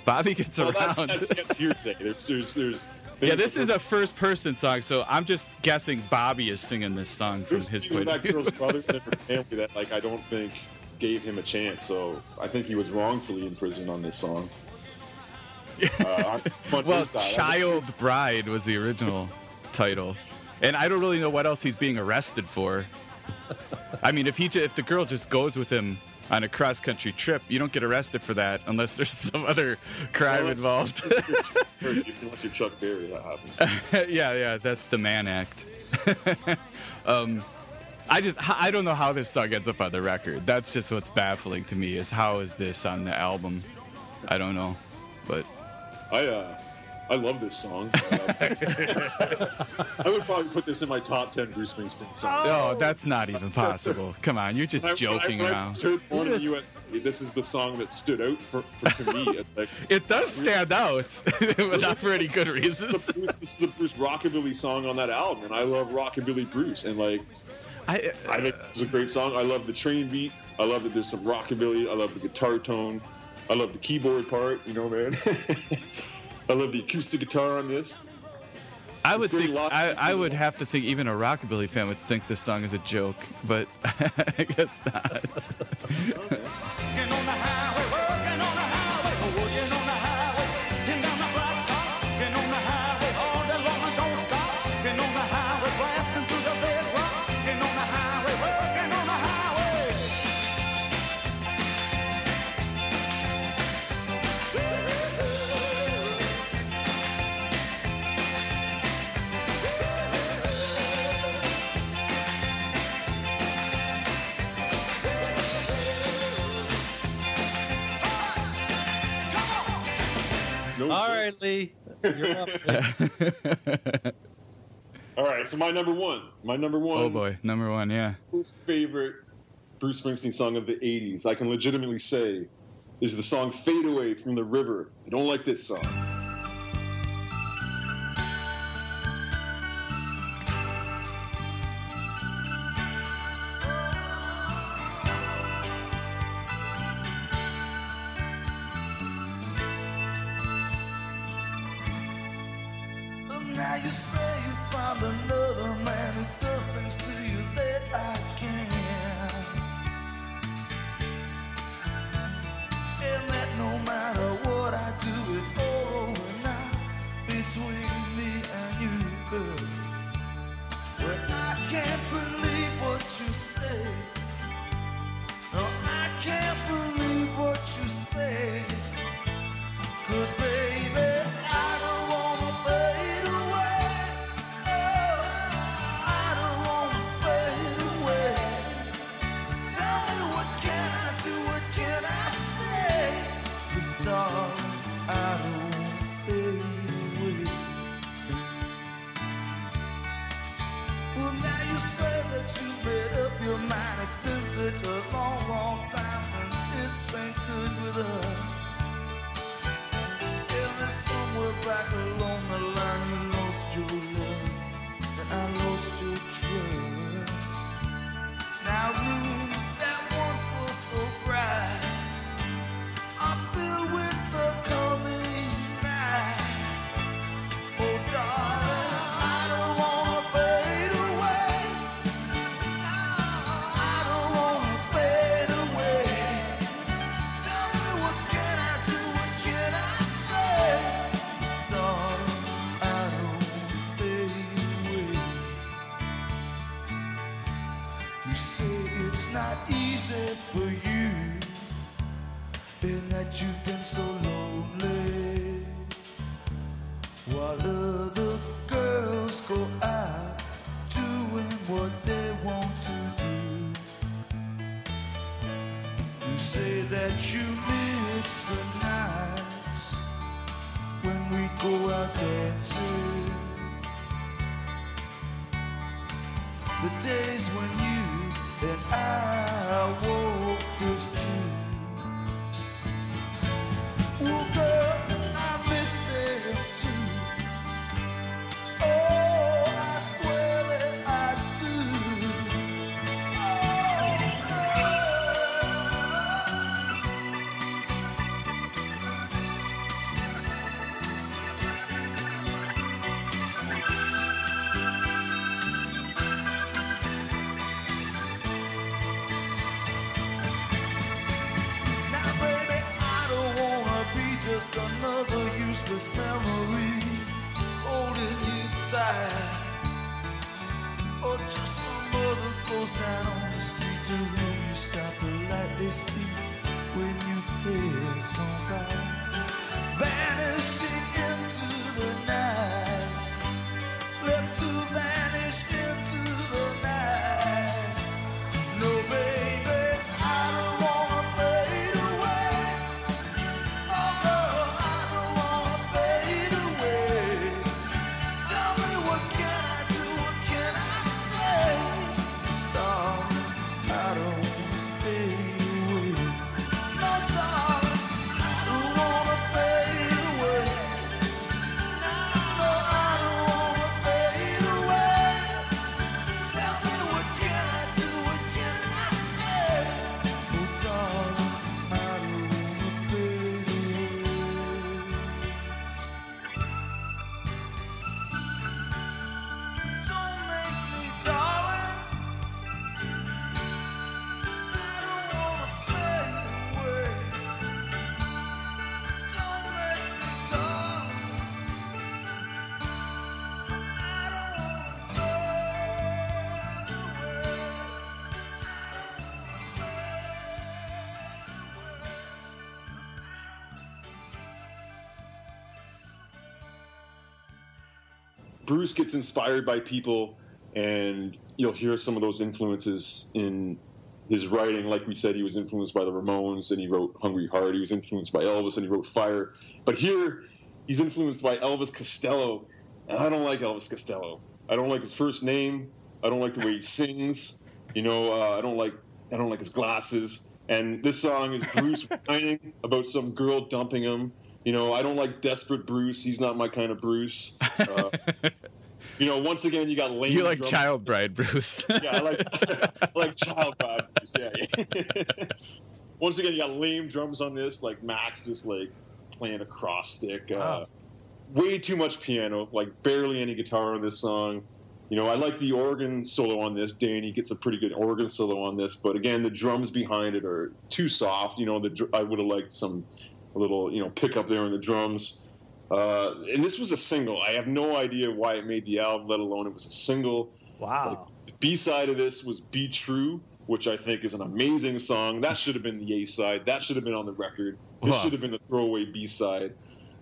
Bobby gets Well, around. that's, that's, that's hearsay. There's, there's, there's yeah, this is a first-person song, so I'm just guessing Bobby is singing this song from his point of view. girl's brothers and her family that like I don't think gave him a chance. So I think he was wrongfully imprisoned on this song. Uh, well, side, Child Bride was the original title, and I don't really know what else he's being arrested for. I mean, if he if the girl just goes with him on a cross country trip, you don't get arrested for that unless there's some other crime Well, involved. unless you're Chuck Berry, that happens. yeah, yeah, that's the Mann Act. um, I just I don't know how this song ends up on the record. That's just what's baffling to me is how is this on the album? I don't know, I uh, I love this song. Uh, I would probably put this in my top ten Bruce Springsteen songs. oh, that's not even possible. Come on, you're just I- joking when I, around. I heard Born in the USA, this is the song that stood out for, for to me. Like, It does stand out, but not for any good this reasons. the this is the Bruce rockabilly song on that album, and I love rockabilly Bruce. And like, I, I think this is a great song. I love the train beat. I love that there's some rockabilly. I love the guitar tone. I love the keyboard part. You know, man. I love the acoustic guitar on this. I would think I, I would have to think even a rockabilly fan would think this song is a joke, but I guess not. All shit. right, Lee. You're up. All right. So my number one, my number oh, one. oh boy, number one, yeah. most favorite Bruce Springsteen song of the 80s, I can legitimately say, is the song Fade Away from the River. I don't like this song. Bruce gets inspired by people, and you'll hear some of those influences in his writing. Like we said, he was influenced by the Ramones, and he wrote "Hungry Heart." He was influenced by Elvis, and he wrote "Fire." But here, he's influenced by Elvis Costello, and I don't like Elvis Costello. I don't like his first name. I don't like the way he sings. You know, uh, I don't like I don't like his glasses. And this song is Bruce whining about some girl dumping him. You know, I don't like desperate Bruce. He's not my kind of Bruce. Uh, you know, once again, you got lame. You like drum- Child Bride, Bruce. Yeah, I like I like child bride Bruce. Yeah. yeah. once again, you got lame drums on this. Like Max just like playing a cross stick. Uh. Way too much piano. Like barely any guitar on this song. You know, I like the organ solo on this. Danny gets a pretty good organ solo on this, but again, the drums behind it are too soft. You know, the dr- I would have liked some a little you know pickup there on the drums. Uh, and this was a single. I have no idea why it made the album, let alone it was a single. Wow. The B side of this was "Be True," which I think is an amazing song. That should have been the A side. That should have been on the record. This Wow. should have been the throwaway B side.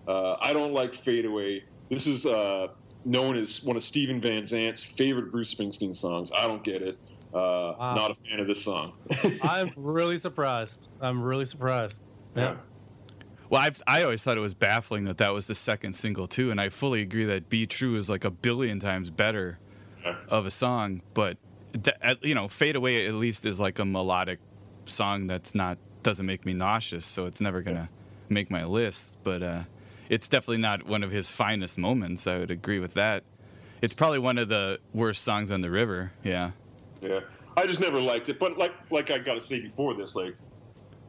Uh, I don't like "Fade Away." This is uh, known as one of Steven Van Zandt's favorite Bruce Springsteen songs. I don't get it. Uh, Not a fan of this song. I'm really surprised. I'm really surprised. Yeah. Well, I've, I always thought it was baffling that that was the second single too, and I fully agree that "Be True" is like a billion times better of a song. But th- at- you know, "Fade Away" at least is like a melodic song that's not doesn't make me nauseous, so it's never gonna make my list. But uh, it's definitely not one of his finest moments. I would agree with that. It's probably one of the worst songs on the river. Yeah. Yeah, I just never liked it. But like like I got to say before this, like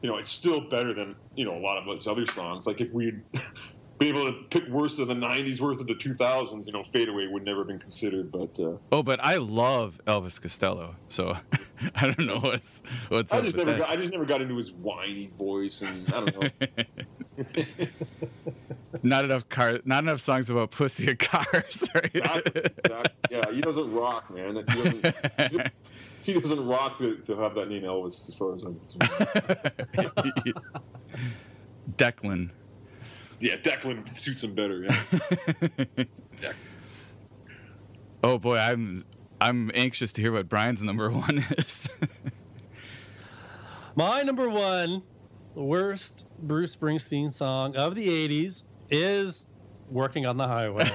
you know, it's still better than you know a lot of those other songs. Like if we'd be able to pick worse of the '90s worth of the 2000s, you know, Fade Away would never have been considered. But uh, Oh, but I love Elvis Costello, so I don't know what's what's I just never got, I just never got into his whiny voice, and I don't know. not enough car, not enough songs about pussy and cars. Right? exactly, exactly. Yeah, he doesn't rock, man. He doesn't, he doesn't rock to, to have that name Elvis, as far as I'm concerned. Declan. Yeah, Declan suits him better. Yeah. Declan. Oh boy, I'm I'm anxious to hear what Brian's number one is. My number one worst Bruce Springsteen song of the 80s is Working on the Highway.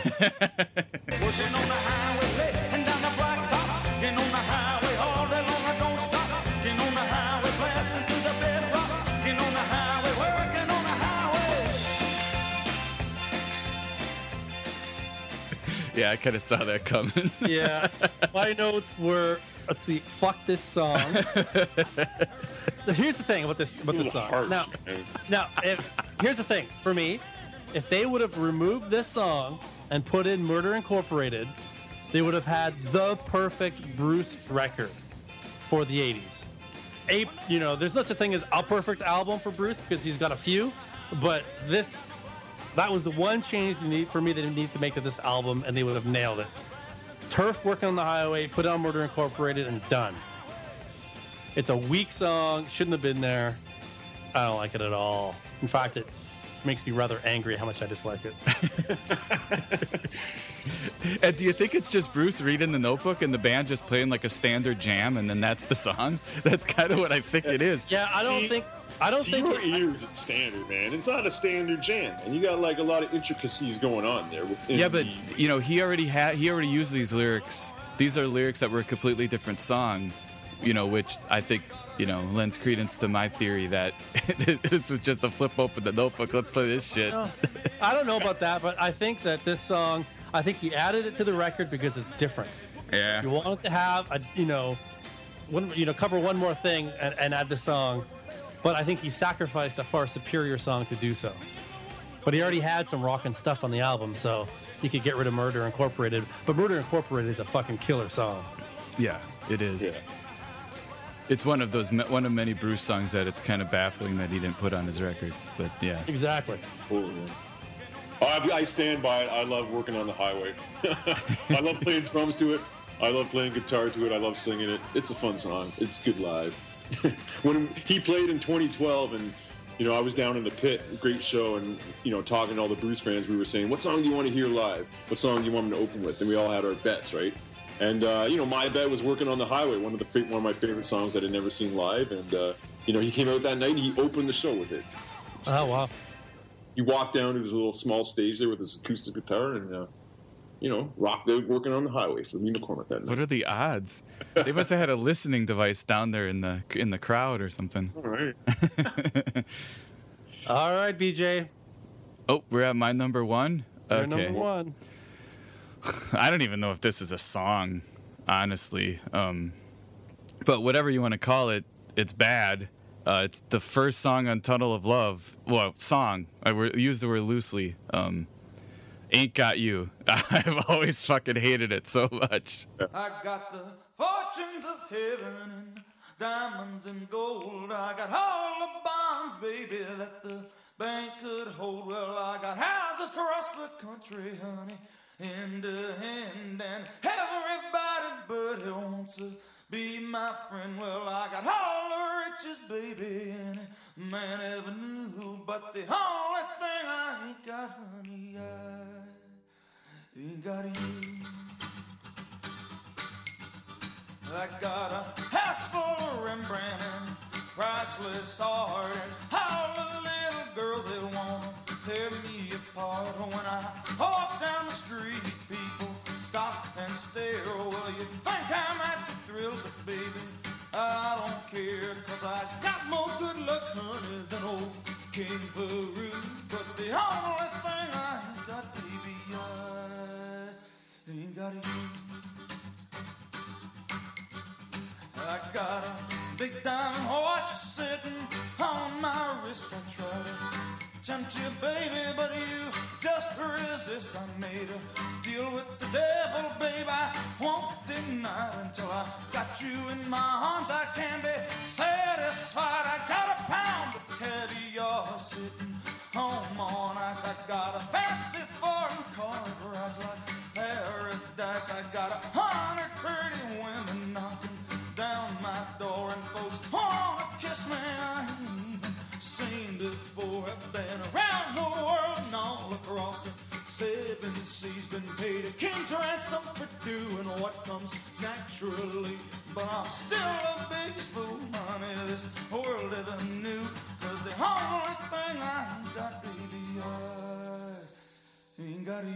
Yeah, I kind of saw that coming. yeah. My notes were let's see, fuck this song. here's the thing about this about this song. Harsh, now, man. now, if here's the thing for me, if they would have removed this song and put in Murder Incorporated, they would have had the perfect Bruce record for the 80s. A, you know, there's no such thing as a perfect album for Bruce because he's got a few, but this that was the one change they need for me that they needed to make to this album, and they would have nailed it. Turf working on the highway, put on Murder Incorporated, and done. It's a weak song, shouldn't have been there. I don't like it at all. In fact, it makes me rather angry how much I dislike it. and do you think it's just Bruce reading the notebook and the band just playing like a standard jam and then that's the song? That's kind of what I think it is. Yeah, I don't think I don't to think your ears it's standard, man. It's not a standard jam, and you got like a lot of intricacies going on there. Yeah, but the- you know, he already had he already used these lyrics. These are lyrics that were a completely different song, you know, which I think you know lends credence to my theory that this was just a flip open the notebook. Let's play this shit. Oh, I don't know about that, but I think that this song, I think he added it to the record because it's different. Yeah. You wanted to have a, you know, one, you know, cover one more thing and, and add the song, but I think he sacrificed a far superior song to do so. But he already had some rockin' stuff on the album, so he could get rid of Murder Incorporated. But Murder Incorporated is a fucking killer song. Yeah, it is. Yeah. It's one of those one of many Bruce songs that it's kind of baffling that he didn't put on his records. But yeah, Exactly. Oh, yeah. Oh, I, I stand by it. I love working on the highway. I love playing drums to it. I love playing guitar to it. I love singing it. It's a fun song. It's good live. when he played in 2012, and you know, I was down in the pit, great show, and you know, talking to all the Bruce fans, we were saying, "What song do you want to hear live? What song do you want him to open with?" And we all had our bets, right? And uh, you know, my bet was "Working on the Highway," one of the one of my favorite songs that I'd never seen live. And uh, you know, he came out that night and he opened the show with it. Oh wow. He walked down to his little small stage there with his acoustic guitar and, uh, you know, rocked out working on the highway for Lee McCormick that night. what are the odds? they must have had a listening device down there in the in the crowd or something. All right. All right, BJ. Oh, we're at my number one. You're Okay. number one. I don't even know if this is a song, honestly. Um, but whatever you want to call it, it's bad. Uh, it's the first song on Tunnel of Love. Well, song. I wor- use the word loosely. Um, Ain't Got You. I've always fucking hated it so much. I got the fortunes of heaven and diamonds and gold. I got all the bonds, baby, that the bank could hold. Well, I got houses across the country, honey, hand to hand, and everybody but he wants to be my friend. Well, I got all the riches, baby, any man ever knew. But the only thing I ain't got, honey, I ain't got you. I got a house full of Rembrandt and priceless art and all the little girls they want to tear me apart. When I walk down the street, people stop and stare. Well, you think I'm at the thrill, but baby, I don't care. Cause I got more good luck, honey, than old King Farouk. But the only thing got a big diamond watch sitting on my wrist. I try to tempt you, baby, but you just resist. I made a deal with the devil, babe. I won't deny until I got you in my arms. I can't be satisfied. I got a pound of caviar sitting home on ice. I got a fancy foreign car rides like paradise. I got a hundred pretty women kiss me. I seen before. I've been around the world and all across the Seven seas been paid a king's ransom for doing what comes naturally. But I'm still the biggest fool, honey, this world ever knew. Cause the only thing I got, baby, I ain't got you.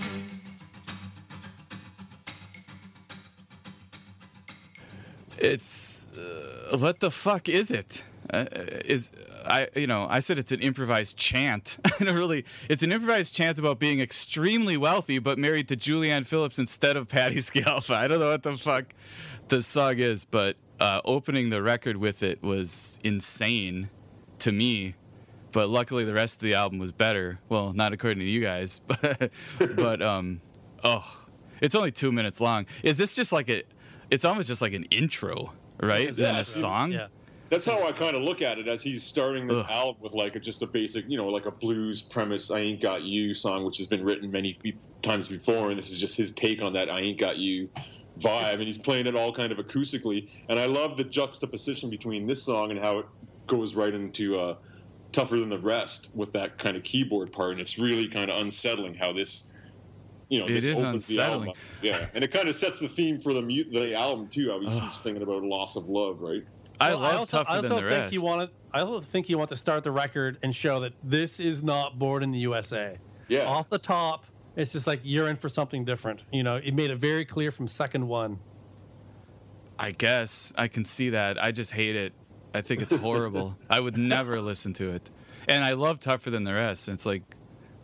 It's uh, what the fuck is it? Uh, is I you know I said it's an improvised chant. I don't really. It's an improvised chant about being extremely wealthy but married to Julianne Phillips instead of Patti Scialfa. I don't know what the fuck the song is, but uh, opening the record with it was insane to me. But luckily, the rest of the album was better. Well, not according to you guys, but but um, oh, it's only two minutes long. Is this just like a? It's almost just like an intro, right? Yeah, Than a song. Yeah. That's how I kind of look at it as he's starting this Ugh. album with like a, just a basic, you know, like a blues premise. I ain't got you song, which has been written many times before, and this is just his take on that I ain't got you vibe, and he's playing it all kind of acoustically. And I love the juxtaposition between this song and how it goes right into uh, tougher than the rest with that kind of keyboard part, and it's really kind of unsettling how this. You know, It this is opens the album unsettling. Yeah, and it kind of sets the theme for the mu- the album too. I was just thinking about loss of love, right? I Well, love also, tougher I also than the think rest. you wanted. I also think you want to start the record and show that this is not born in the USA. Yeah. Off the top, it's just like you're in for something different. You know, it made it very clear from second one. I guess I can see that. I just hate it. I think it's horrible. I would never listen to it. And I love tougher than the rest. It's like,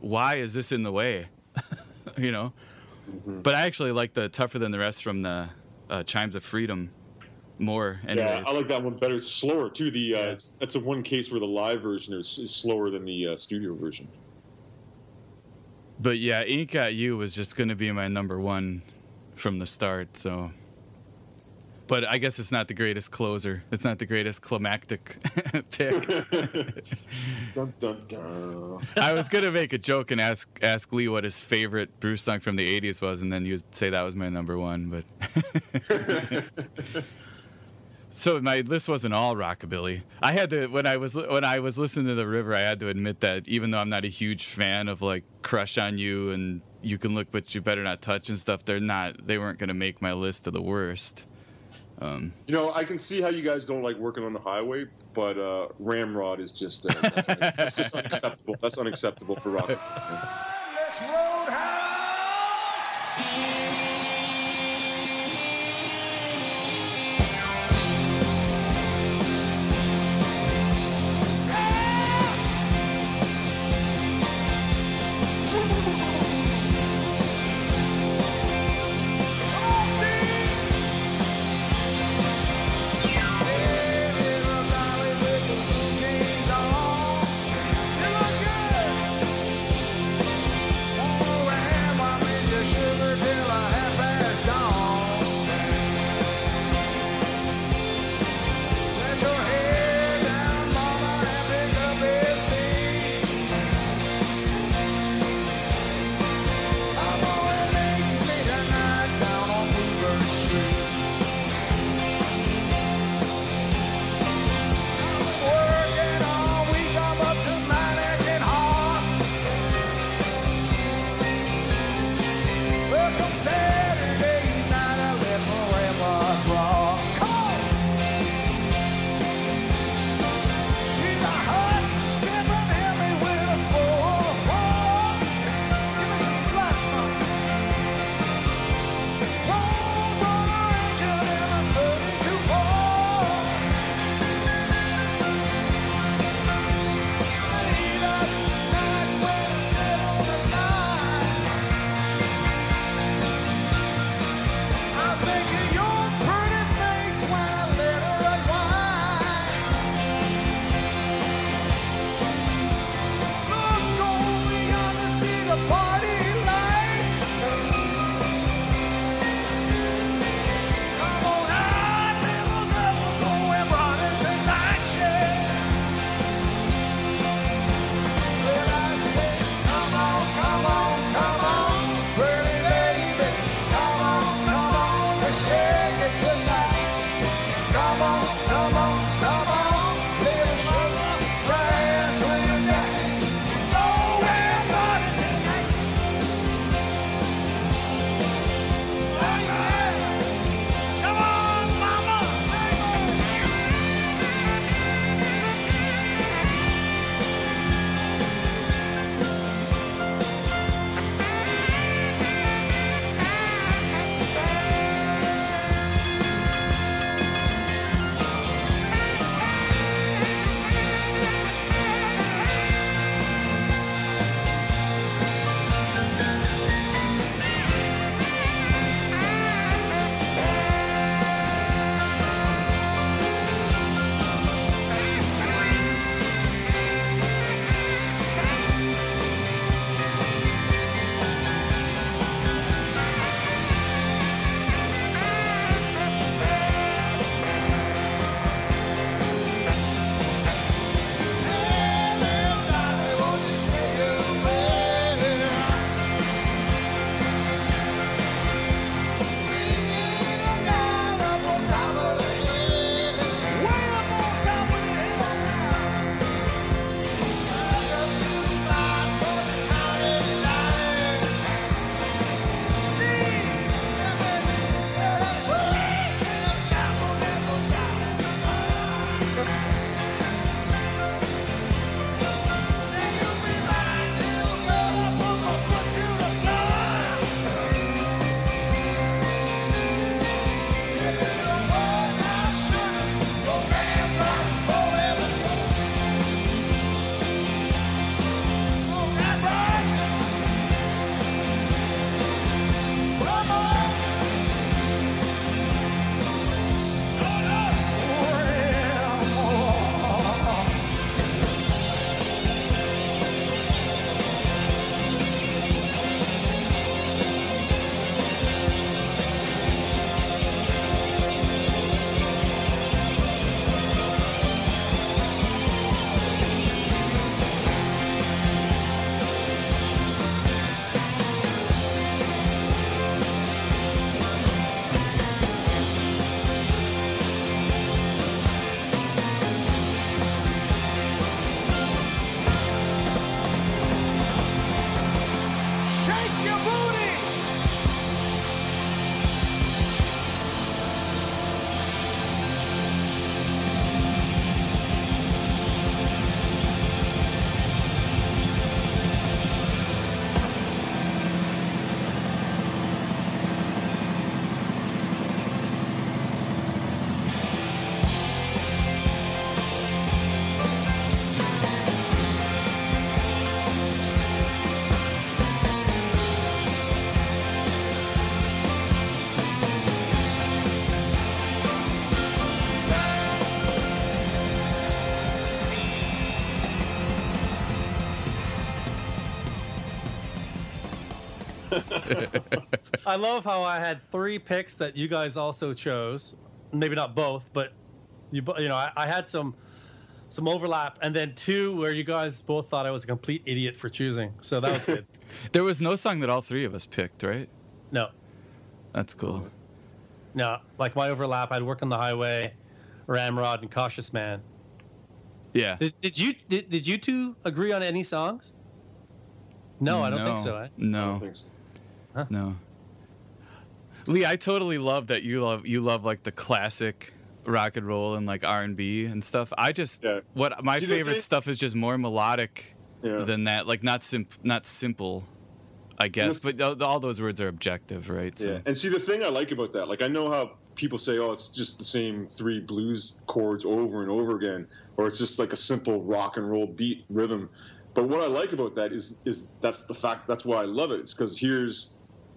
why is this in the way? you know. But I actually like the tougher than the rest from the uh, Chimes of Freedom more. Anyways. Yeah, I like that one better. It's slower too. The uh, it's, that's the one case where the live version is, is slower than the uh, studio version. But yeah, Ain't Got You was just going to be my number one from the start. So, but I guess it's not the greatest closer. It's not the greatest climactic pick. Dun, dun, dun. I was gonna make a joke and ask ask Lee what his favorite Bruce song from the '80s was, and then you'd say that was my number one. But so my list wasn't all rockabilly. I had to when I was when I was listening to the River, I had to admit that even though I'm not a huge fan of like Crush on You and You Can Look But You Better Not Touch and stuff, they're not they weren't gonna make my list of the worst. You know, I can see how you guys don't like working on the highway, but uh, Ramrod is just uh, that's, that's just unacceptable. That's unacceptable for rock. Let's roadhouse. I love how I had three picks that you guys also chose. Maybe not both, but you bo- you know I, I had some some overlap, and then two where you guys both thought I was a complete idiot for choosing. So that was good. There was no song that all three of us picked, right? No, That's cool. no, like my overlap, I'd work on the highway, Ramrod, and Cautious Man. Yeah. Did, did you did, did you two agree on any songs? No, I don't think so. Eh? No. Thanks. No. Lee, I totally love that you love you love like the classic rock and roll and like R and B and stuff. I just Yeah. what my See, favorite stuff is just more melodic Yeah. than that. Like not simp not simple, I guess. But all, all those words are objective, right? So Yeah. And see, the thing I like about that, like I know how people say, "Oh, it's just the same three blues chords over and over again," or it's just like a simple rock and roll beat rhythm. But what I like about that is, is that's the fact. That's why I love it. It's because here's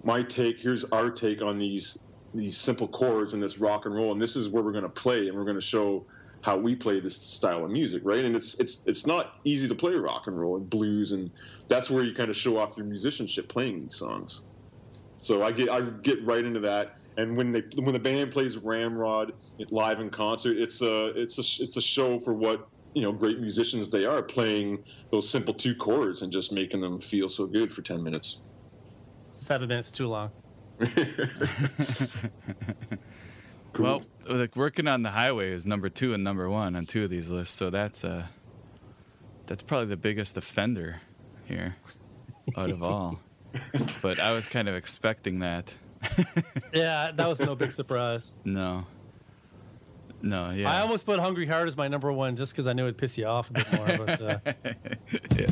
my take. Here's our take on these these simple chords and this rock and roll, and this is where we're going to play, and we're going to show how we play this style of music, right? And it's it's it's not easy to play rock and roll and blues, and that's where you kind of show off your musicianship playing these songs. So I get I get right into that. And when they when the band plays Ramrod live in concert, it's a it's a it's a show for what you know great musicians they are playing those simple two chords and just making them feel so good for ten minutes. Seven minutes too long. Well, like working on the highway is number two and number one on two of these lists, so that's uh that's probably the biggest offender here out of all. but I was kind of expecting that. Yeah, that was no big surprise. No. No, yeah. I almost put Hungry Heart as my number one just because I knew it'd piss you off a bit more. But uh, yeah.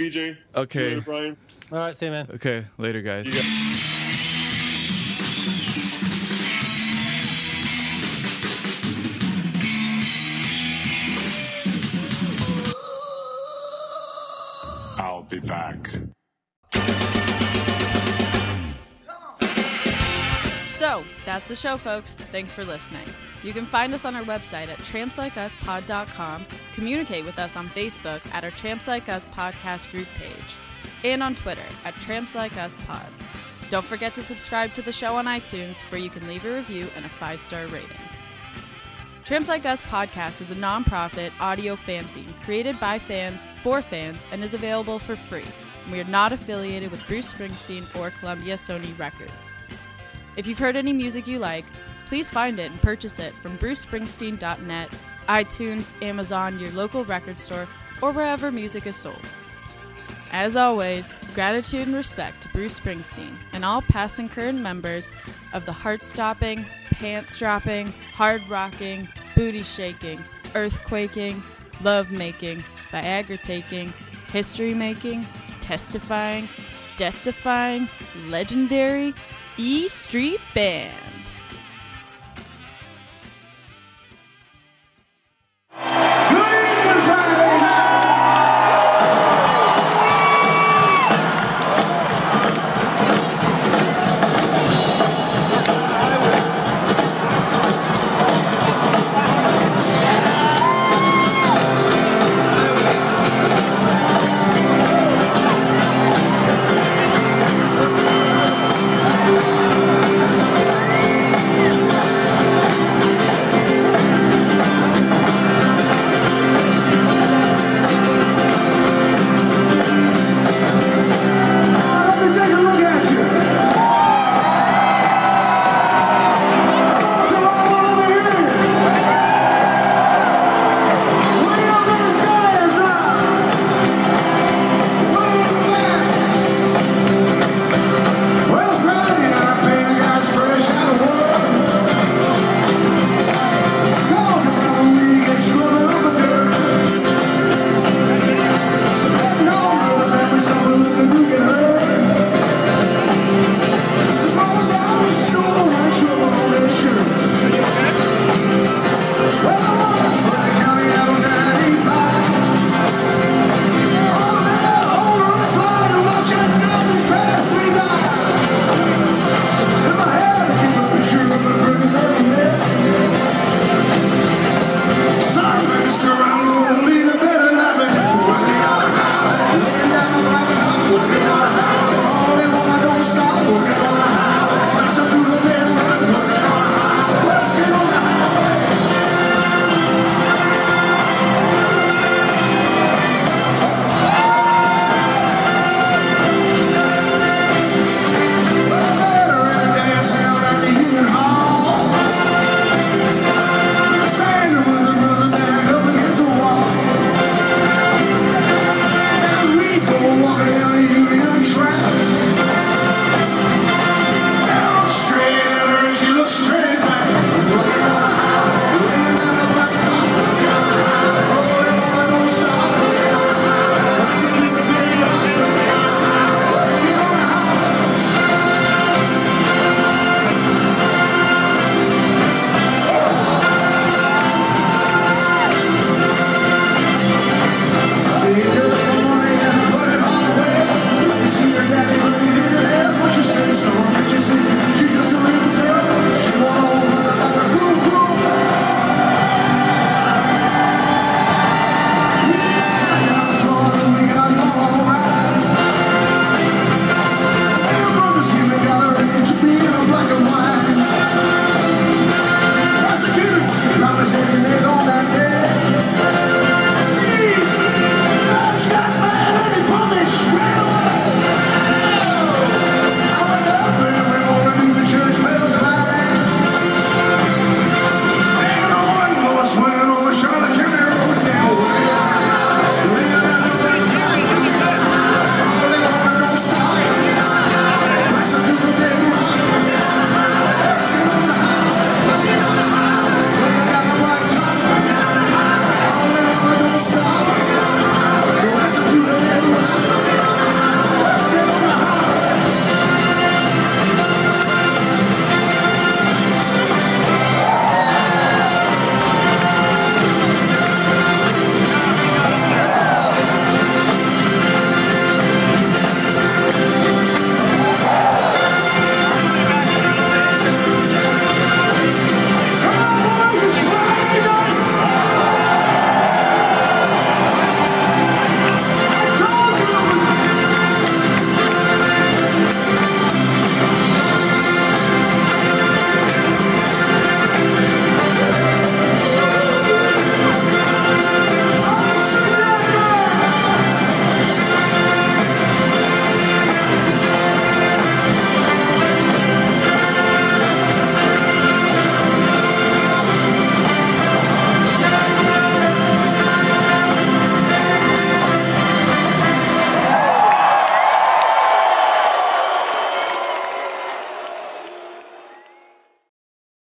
BJ. See you Okay. later, Brian. all right, see you, man. Okay, later guys. See you guys. I'll be back. So, that's the show, folks. Thanks for listening. You can find us on our website at trampslikeUsPod.com, communicate with us on Facebook at our Tramps Like Us podcast group page, and on Twitter at Tramps Like Us Pod. Don't forget to subscribe to the show on iTunes, where you can leave a review and a five star rating. Tramps Like Us podcast is a nonprofit audio fanzine created by fans for fans and is available for free. we are not affiliated with Bruce Springsteen or Columbia Sony Records. If you've heard any music you like, please find it and purchase it from brucespringsteen.net, iTunes, Amazon, your local record store, or wherever music is sold. As always, gratitude and respect to Bruce Springsteen and all past and current members of the heart stopping, pants dropping, hard rocking, booty shaking, earthquaking, love making, Viagra taking, history making, testifying, death defying, legendary E Street Band.